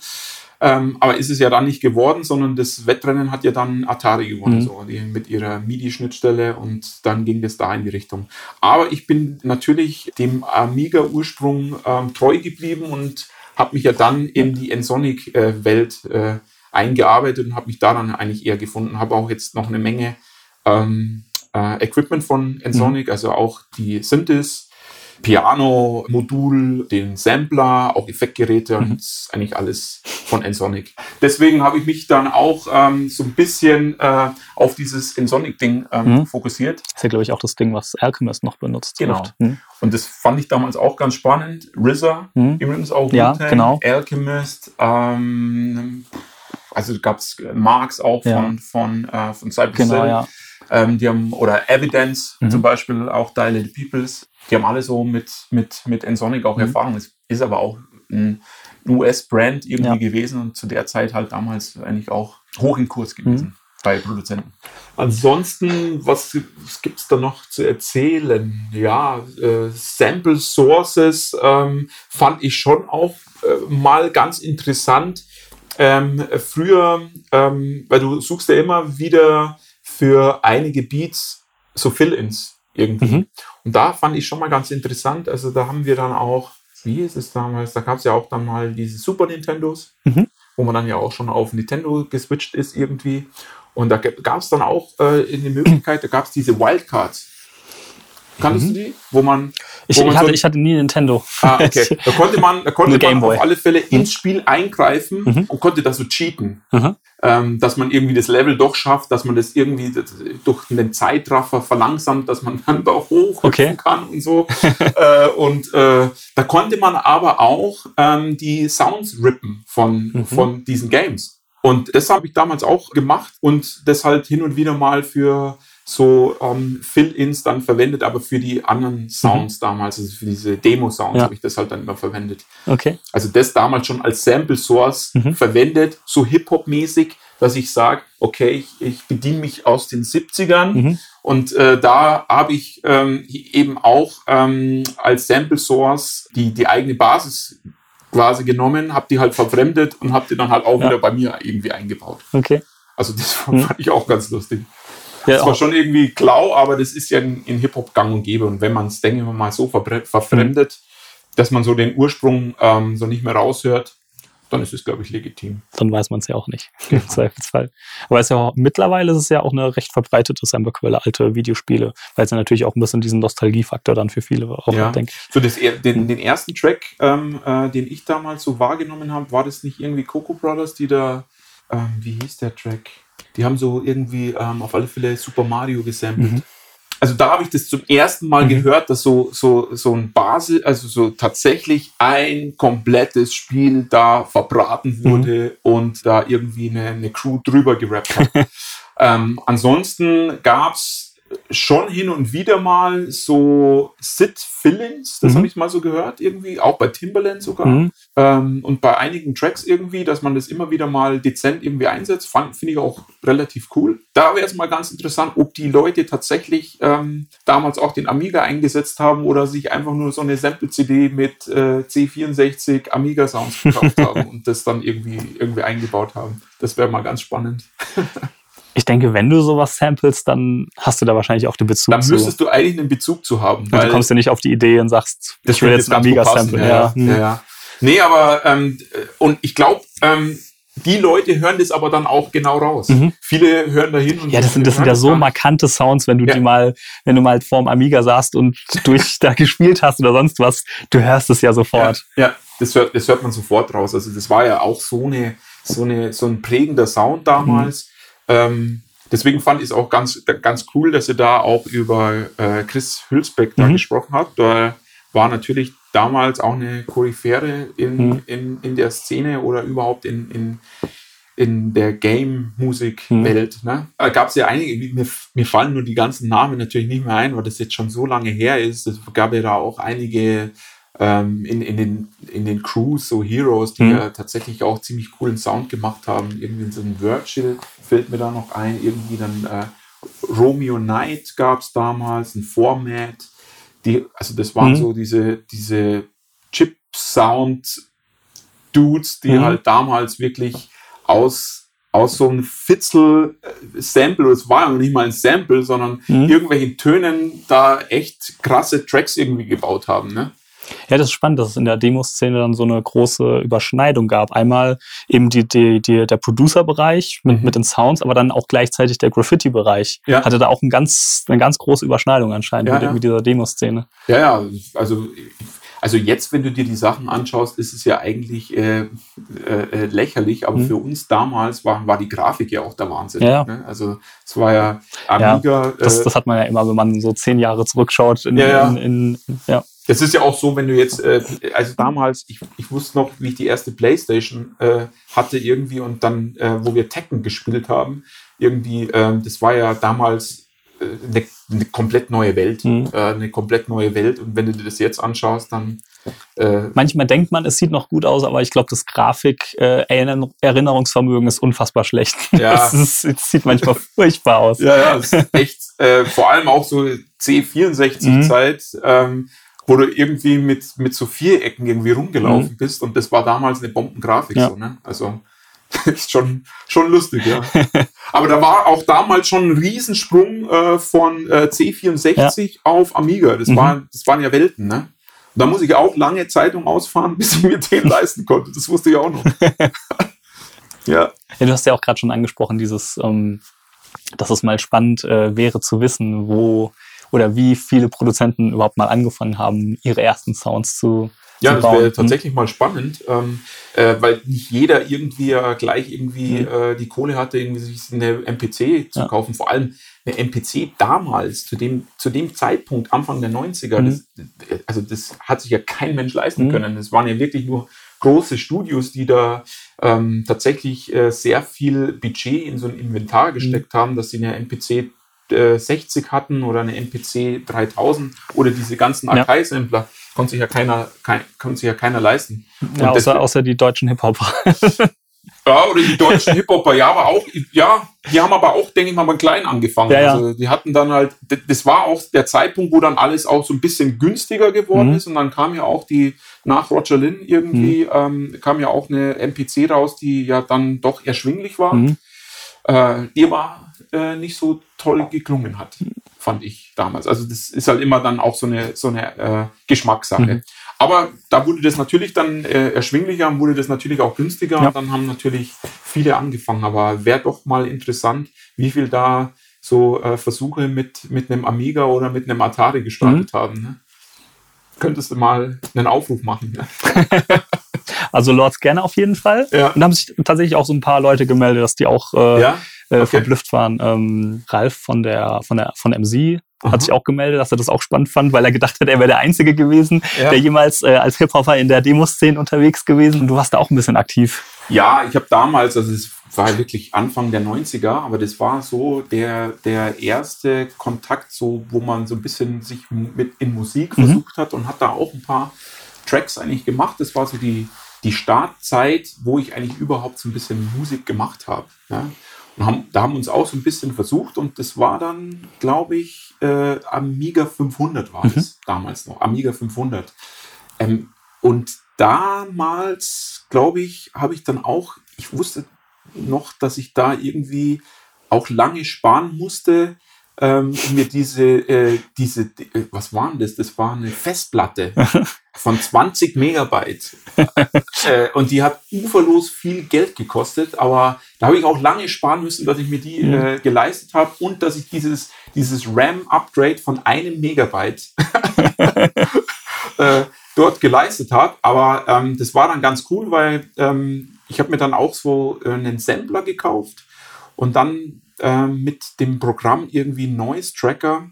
Ähm, aber ist es ja dann nicht geworden, sondern das Wettrennen hat ja dann Atari gewonnen, mhm. so, die, mit ihrer MIDI-Schnittstelle und dann ging das da in die Richtung. Aber ich bin natürlich dem Amiga-Ursprung ähm, treu geblieben und habe mich ja dann in die Ensonic-Welt äh, eingearbeitet und habe mich daran eigentlich eher gefunden. Habe auch jetzt noch eine Menge ähm, äh, Equipment von Ensonic, mhm. also auch die Synthes, Piano-Modul, den Sampler, auch Effektgeräte mhm. und eigentlich alles von Ensonic. Deswegen habe ich mich dann auch ähm, so ein bisschen äh, auf dieses Ensonic-Ding ähm, mhm. fokussiert. Das ist ja, glaube ich, auch das Ding, was Alchemist noch benutzt. Genau. Mhm. Und das fand ich damals auch ganz spannend. RZA, mhm. übrigens auch ja, genau. Alchemist, ähm, also gab es Marx auch ja. von, von, äh, von Cypress genau, ja. Ähm, die haben, oder Evidence mhm. zum Beispiel, auch Dilated Peoples. Die haben alle so mit, mit, mit Ensonic auch mhm. Erfahrung. Es ist aber auch ein US-Brand irgendwie ja. gewesen und zu der Zeit halt damals eigentlich auch hoch im Kurs gewesen. Mhm. Bei Produzenten. Ansonsten, was, was gibt es da noch zu erzählen? Ja, äh, Sample Sources ähm, fand ich schon auch äh, mal ganz interessant. Ähm, früher, ähm, weil du suchst ja immer wieder für einige Beats so Fill-ins irgendwie. Mhm. Und da fand ich schon mal ganz interessant. Also da haben wir dann auch, wie ist es damals? Da gab es ja auch dann mal diese Super Nintendos, mhm. wo man dann ja auch schon auf Nintendo geswitcht ist irgendwie. Und da gab es dann auch äh, eine Möglichkeit, da gab es diese Wildcards. Kanntest mhm. du die? Wo man. Ich, wo man ich, hatte, so ich hatte nie Nintendo. Ah, okay. Da konnte man, da konnte man auf alle Fälle ins mhm. Spiel eingreifen mhm. und konnte da so cheaten. Mhm. Ähm, dass man irgendwie das Level doch schafft, dass man das irgendwie durch den Zeitraffer verlangsamt, dass man dann da hoch okay. kann und so. äh, und äh, da konnte man aber auch ähm, die Sounds rippen von, mhm. von diesen Games. Und das habe ich damals auch gemacht und das halt hin und wieder mal für so ähm, Fill-Ins dann verwendet, aber für die anderen Sounds mhm. damals, also für diese Demo-Sounds ja. habe ich das halt dann immer verwendet. Okay. Also das damals schon als Sample Source mhm. verwendet, so Hip-Hop-mäßig, dass ich sage, okay, ich, ich bediene mich aus den 70ern mhm. und äh, da habe ich ähm, eben auch ähm, als Sample Source die, die eigene Basis quasi genommen, habe die halt verfremdet und habe die dann halt auch ja. wieder bei mir irgendwie eingebaut. Okay. Also das fand mhm. ich auch ganz lustig. Ja, das war schon irgendwie klau, aber das ist ja in, in Hip-Hop gang und gäbe. Und wenn man es, denke ich mal, so verfremdet, mhm. dass man so den Ursprung ähm, so nicht mehr raushört, dann ist es, glaube ich, legitim. Dann weiß man es ja auch nicht, im Zweifelsfall. Aber es ist ja auch, mittlerweile ist es ja auch eine recht verbreitete Sample-Quelle, alte Videospiele, weil es ja natürlich auch ein bisschen diesen Nostalgiefaktor dann für viele auch ja. denke ich. So das, den, den ersten Track, ähm, äh, den ich damals so wahrgenommen habe, war das nicht irgendwie Coco Brothers, die da, ähm, wie hieß der Track? Die haben so irgendwie ähm, auf alle Fälle Super Mario gesampelt. Mhm. Also da habe ich das zum ersten Mal mhm. gehört, dass so, so, so ein Basis, also so tatsächlich ein komplettes Spiel da verbraten mhm. wurde mhm. und da irgendwie eine, eine Crew drüber gerappt hat. ähm, ansonsten gab es schon hin und wieder mal so Sit-Fillings, das mhm. habe ich mal so gehört, irgendwie, auch bei Timberland sogar. Mhm. Ähm, und bei einigen Tracks irgendwie, dass man das immer wieder mal dezent irgendwie einsetzt, finde ich auch relativ cool. Da wäre es mal ganz interessant, ob die Leute tatsächlich ähm, damals auch den Amiga eingesetzt haben oder sich einfach nur so eine Sample-CD mit äh, C64 Amiga-Sounds gekauft haben und das dann irgendwie, irgendwie eingebaut haben. Das wäre mal ganz spannend. Ich denke, wenn du sowas samples, dann hast du da wahrscheinlich auch den Bezug Dann müsstest zu. du eigentlich einen Bezug zu haben. Weil du kommst ja nicht auf die Idee und sagst, ich will jetzt ein Amiga-Sample. Ja, ja. Hm. ja, ja. Nee, aber ähm, und ich glaube, ähm, die Leute hören das aber dann auch genau raus. Mhm. Viele hören dahin und ja, das sind das sind ja so markante Sounds, wenn du ja. die mal, wenn du mal vorm Amiga saßt und durch da gespielt hast oder sonst was, du hörst es ja sofort. Ja, ja, das hört das hört man sofort raus. Also das war ja auch so eine so eine so ein prägender Sound damals. Mhm. Ähm, deswegen fand ich es auch ganz, ganz cool, dass ihr da auch über äh, Chris Hülsbeck da mhm. gesprochen habt. Da war natürlich damals auch eine Koryphäre in, mhm. in, in der Szene oder überhaupt in, in, in der Game-Musik-Welt. Mhm. Ne? Da gab es ja einige, mir, mir fallen nur die ganzen Namen natürlich nicht mehr ein, weil das jetzt schon so lange her ist. Es gab ja da auch einige ähm, in, in, den, in den Crews, so Heroes, die mhm. ja tatsächlich auch ziemlich coolen Sound gemacht haben. Irgendwie so ein Virgil fällt mir da noch ein, irgendwie dann äh, Romeo Knight gab es damals, ein Format. Die, also das waren mhm. so diese, diese Chip-Sound-Dudes, die mhm. halt damals wirklich aus aus so einem Fitzel-Sample, es war ja noch nicht mal ein Sample, sondern mhm. irgendwelchen Tönen da echt krasse Tracks irgendwie gebaut haben. Ne? Ja, das ist spannend, dass es in der Demoszene dann so eine große Überschneidung gab. Einmal eben die, die, die, der Producer-Bereich mit, mhm. mit den Sounds, aber dann auch gleichzeitig der Graffiti-Bereich. Ja. Hatte da auch ein ganz, eine ganz große Überschneidung anscheinend ja, mit, ja. mit dieser Demoszene. Ja, ja, also also jetzt, wenn du dir die Sachen anschaust, ist es ja eigentlich äh, äh, lächerlich, aber mhm. für uns damals war, war die Grafik ja auch der Wahnsinn. Ja. Ne? Also es war ja Amiga. Ja, das, äh, das, hat man ja immer, wenn man so zehn Jahre zurückschaut. In, ja, in, in, ja. Das ist ja auch so, wenn du jetzt, äh, also damals, ich, ich wusste noch, wie ich die erste Playstation äh, hatte irgendwie und dann, äh, wo wir Tekken gespielt haben, irgendwie, äh, das war ja damals äh, eine, eine komplett neue Welt, mhm. äh, eine komplett neue Welt und wenn du dir das jetzt anschaust, dann äh, Manchmal denkt man, es sieht noch gut aus, aber ich glaube, das Grafik-Erinnerungsvermögen äh, ist unfassbar schlecht. Ja. Es, sieht manchmal furchtbar aus. Ja, ja, es ist echt, äh, vor allem auch so C64-Zeit. Mhm. Ähm, wo du irgendwie mit, mit so Vierecken irgendwie rumgelaufen mhm. bist und das war damals eine Bombengrafik ja. so, ne? Also ist schon, schon lustig, ja. Aber da war auch damals schon ein Riesensprung äh, von äh, C64 ja. auf Amiga. Das, mhm. war, das waren ja Welten, ne? Und da muss ich auch lange Zeitung ausfahren, bis ich mir den leisten konnte. Das wusste ich auch noch. ja. ja. Du hast ja auch gerade schon angesprochen, dieses, ähm, dass es mal spannend äh, wäre zu wissen, wo oder wie viele Produzenten überhaupt mal angefangen haben, ihre ersten Sounds zu ja, das wäre tatsächlich mal spannend, ähm, äh, weil nicht jeder irgendwie äh, gleich irgendwie mhm. äh, die Kohle hatte, irgendwie sich eine MPC zu ja. kaufen. Vor allem eine MPC damals, zu dem, zu dem Zeitpunkt, Anfang der 90er, mhm. das, also das hat sich ja kein Mensch leisten mhm. können. Es waren ja wirklich nur große Studios, die da ähm, tatsächlich äh, sehr viel Budget in so ein Inventar mhm. gesteckt haben, dass sie eine MPC 60 äh, hatten oder eine MPC 3000 oder diese ganzen Akai-Sampler. Ja konnte sich ja keiner, kein, konnte sich ja keiner leisten. Ja, außer, deswegen, außer die deutschen Hip-Hopper. ja, oder die deutschen Hip-Hopper, ja, aber auch, ja, die haben aber auch, denke ich mal, beim Kleinen angefangen. Ja, ja. Also die hatten dann halt, das war auch der Zeitpunkt, wo dann alles auch so ein bisschen günstiger geworden mhm. ist und dann kam ja auch die, nach Roger Lynn irgendwie, mhm. ähm, kam ja auch eine MPC raus, die ja dann doch erschwinglich war. Mhm. Äh, die aber äh, nicht so toll geklungen hat fand ich damals. Also das ist halt immer dann auch so eine, so eine äh, Geschmackssache. Mhm. Aber da wurde das natürlich dann äh, erschwinglicher und wurde das natürlich auch günstiger ja. und dann haben natürlich viele angefangen. Aber wäre doch mal interessant, wie viel da so äh, Versuche mit, mit einem Amiga oder mit einem Atari gestartet mhm. haben. Ne? Könntest du mal einen Aufruf machen. Ne? also Lords gerne auf jeden Fall. Ja. Und da haben sich tatsächlich auch so ein paar Leute gemeldet, dass die auch äh, ja? Äh, okay. verblüfft waren. Ähm, Ralf von der von der von MC Aha. hat sich auch gemeldet, dass er das auch spannend fand, weil er gedacht hat, er wäre der Einzige gewesen, ja. der jemals äh, als Hip-Hopper in der Demoszene unterwegs gewesen. Und du warst da auch ein bisschen aktiv. Ja, ich habe damals, also es war wirklich Anfang der 90er, aber das war so der, der erste Kontakt, so, wo man so ein bisschen sich mit in Musik mhm. versucht hat und hat da auch ein paar Tracks eigentlich gemacht. Das war so die, die Startzeit, wo ich eigentlich überhaupt so ein bisschen Musik gemacht habe. Ja. Und haben, da haben wir uns auch so ein bisschen versucht und das war dann, glaube ich, äh, Amiga 500 war es mhm. damals noch, Amiga 500. Ähm, und damals, glaube ich, habe ich dann auch, ich wusste noch, dass ich da irgendwie auch lange sparen musste, ähm, mir diese, äh, diese, äh, was war denn das? Das war eine Festplatte von 20 Megabyte. äh, und die hat uferlos viel Geld gekostet, aber da habe ich auch lange sparen müssen, dass ich mir die mhm. äh, geleistet habe und dass ich dieses, dieses RAM-Upgrade von einem Megabyte äh, dort geleistet habe. Aber ähm, das war dann ganz cool, weil ähm, ich habe mir dann auch so äh, einen Sampler gekauft und dann äh, mit dem Programm irgendwie Noise Tracker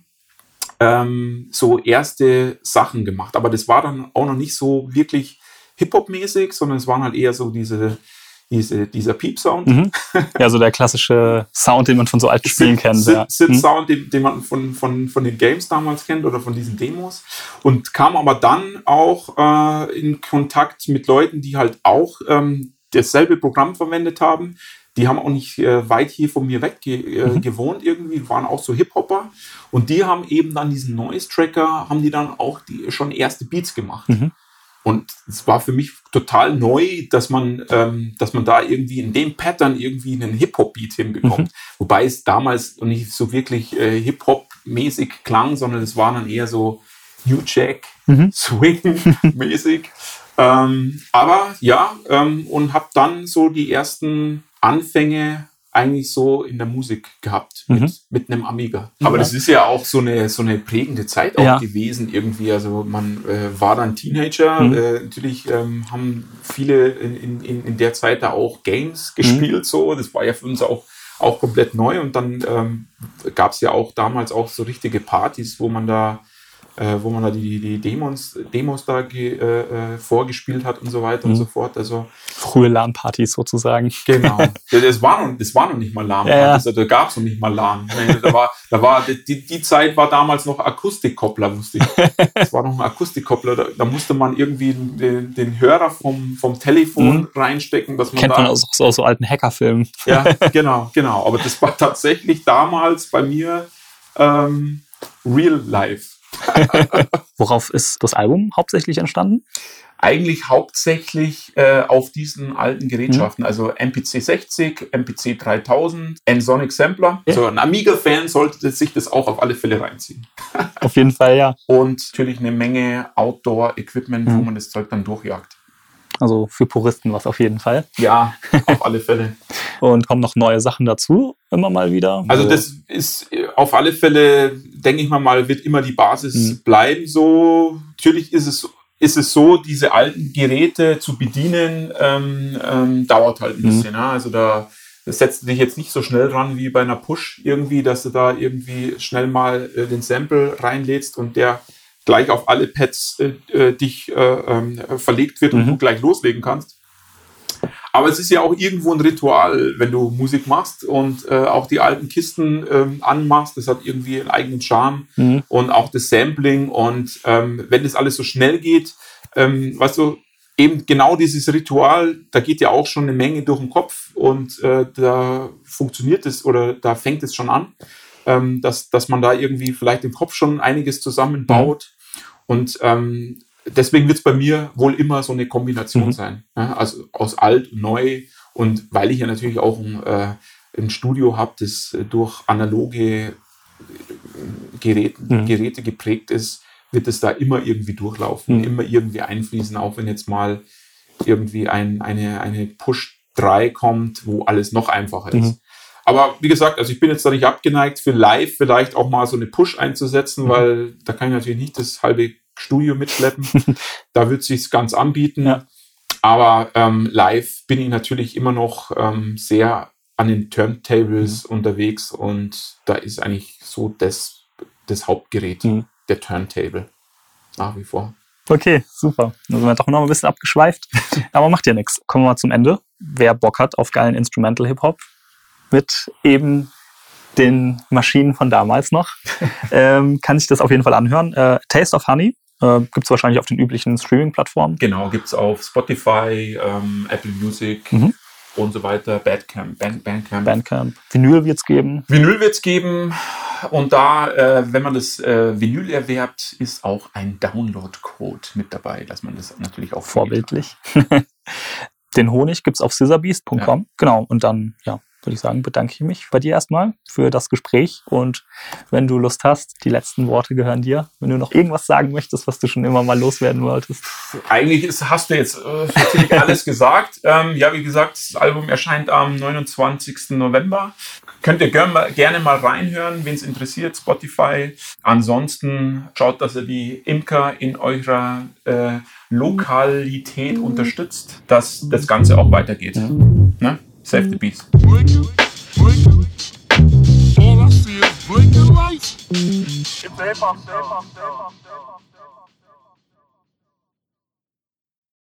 ähm, so erste Sachen gemacht. Aber das war dann auch noch nicht so wirklich Hip-Hop-mäßig, sondern es waren halt eher so diese, diese dieser Piep-Sound. Mhm. Ja, so der klassische Sound, den man von so alten Spielen kennt. Sit-Sound, ja. mhm. den, den, man von, von, von den Games damals kennt oder von diesen Demos. Und kam aber dann auch äh, in Kontakt mit Leuten, die halt auch ähm, dasselbe Programm verwendet haben, die haben auch nicht äh, weit hier von mir weg ge äh, mhm. gewohnt irgendwie, waren auch so Hip-Hopper. Und die haben eben dann diesen Noise-Tracker, haben die dann auch die, schon erste Beats gemacht. Mhm. Und es war für mich total neu, dass man, ähm, dass man da irgendwie in dem Pattern irgendwie einen Hip-Hop-Beat hinbekommt. Mhm. Wobei es damals nicht so wirklich äh, Hip-Hop-mäßig klang, sondern es war dann eher so New Jack, mhm. Swing-mäßig. ähm, aber ja, ähm, und habe dann so die ersten Anfänge eigentlich so in der Musik gehabt mit, mhm. mit einem Amiga. Aber das ist ja auch so eine, so eine prägende Zeit auch ja. gewesen irgendwie. Also man äh, war dann Teenager. Mhm. Äh, natürlich ähm, haben viele in, in, in der Zeit da auch Games mhm. gespielt. Mhm. So, das war ja für uns auch auch komplett neu. Und dann ähm, gab es ja auch damals auch so richtige Partys, wo man da äh, wo man da die, die Demos, Demos da ge, äh, äh, vorgespielt hat und so weiter mhm. und so fort. Also frühe LAN-Partys sozusagen. Genau. das, war noch, das war noch nicht mal LAN-Partys, ja. Also da gab es noch nicht mal LAN. Da war, da war, die, die Zeit war damals noch Akustikkoppler, wusste ich. Das war noch ein Akustikkoppler. Da, da musste man irgendwie den, den Hörer vom, vom Telefon mhm. reinstecken. Dass man Kennt da, man aus, aus so alten Hackerfilmen. Ja, genau, genau. Aber das war tatsächlich damals bei mir ähm, Real Life. Worauf ist das Album hauptsächlich entstanden? Eigentlich hauptsächlich äh, auf diesen alten Gerätschaften, mhm. also MPC 60, MPC 3000, N-Sonic Sampler. Ja. So ein Amiga-Fan sollte sich das auch auf alle Fälle reinziehen. auf jeden Fall, ja. Und natürlich eine Menge Outdoor-Equipment, mhm. wo man das Zeug dann durchjagt. Also für Puristen was auf jeden Fall. Ja, auf alle Fälle. Und kommen noch neue Sachen dazu. immer mal wieder? Also das ist auf alle Fälle, denke ich mal mal, wird immer die Basis mhm. bleiben. So natürlich ist es ist es so, diese alten Geräte zu bedienen, ähm, ähm, dauert halt ein mhm. bisschen. Ja? Also da setzt du dich jetzt nicht so schnell dran wie bei einer Push irgendwie, dass du da irgendwie schnell mal äh, den Sample reinlädst und der gleich auf alle Pads äh, äh dich äh, ähm, verlegt wird und mhm. du gleich loslegen kannst. Aber es ist ja auch irgendwo ein Ritual, wenn du Musik machst und äh, auch die alten Kisten ähm, anmachst. Das hat irgendwie einen eigenen Charme mhm. und auch das Sampling. Und ähm, wenn das alles so schnell geht, ähm, weißt du, eben genau dieses Ritual, da geht ja auch schon eine Menge durch den Kopf und äh, da funktioniert es oder da fängt es schon an, ähm, dass, dass man da irgendwie vielleicht im Kopf schon einiges zusammenbaut. Mhm. Und ähm, deswegen wird es bei mir wohl immer so eine Kombination mhm. sein. Ja? Also aus alt und neu. Und weil ich ja natürlich auch ein, äh, ein Studio habe, das durch analoge äh, Geräte, mhm. Geräte geprägt ist, wird es da immer irgendwie durchlaufen, mhm. immer irgendwie einfließen, auch wenn jetzt mal irgendwie ein, eine, eine Push 3 kommt, wo alles noch einfacher ist. Mhm. Aber wie gesagt, also ich bin jetzt da nicht abgeneigt, für live vielleicht auch mal so eine Push einzusetzen, mhm. weil da kann ich natürlich nicht das halbe Studio mitschleppen. da wird sich ganz anbieten. Ja. Aber ähm, live bin ich natürlich immer noch ähm, sehr an den Turntables mhm. unterwegs und da ist eigentlich so das, das Hauptgerät. Mhm der Turntable. Nach wie vor. Okay, super. Da sind wir doch noch ein bisschen abgeschweift. Aber macht ja nichts. Kommen wir mal zum Ende. Wer Bock hat auf geilen Instrumental Hip-Hop mit eben den Maschinen von damals noch, ähm, kann sich das auf jeden Fall anhören. Äh, Taste of Honey äh, gibt es wahrscheinlich auf den üblichen Streaming-Plattformen. Genau, gibt es auf Spotify, ähm, Apple Music, mhm und so weiter. Bandcamp, Band, Bandcamp. Bandcamp. Vinyl wird es geben. Vinyl wird es geben. Und da, äh, wenn man das äh, Vinyl erwerbt, ist auch ein Download-Code mit dabei, dass man das natürlich auch vorbildlich. Den Honig gibt es auf scissorbeast.com. Ja. Genau. Und dann, ja, würde ich sagen, bedanke ich mich bei dir erstmal für das Gespräch. Und wenn du Lust hast, die letzten Worte gehören dir. Wenn du noch irgendwas sagen möchtest, was du schon immer mal loswerden wolltest. Eigentlich ist, hast du jetzt äh, alles gesagt. Ähm, ja, wie gesagt, das Album erscheint am 29. November. Könnt ihr gern gerne mal reinhören, wenn es interessiert, Spotify. Ansonsten schaut, dass ihr die Imker in eurer äh, Lokalität unterstütst, dass das Ganze auch weitergeht. Ja. Ne? Save the beats. Blinking, blinking. All I see is blinking lights. It's hip hop, hip hop, hip hop.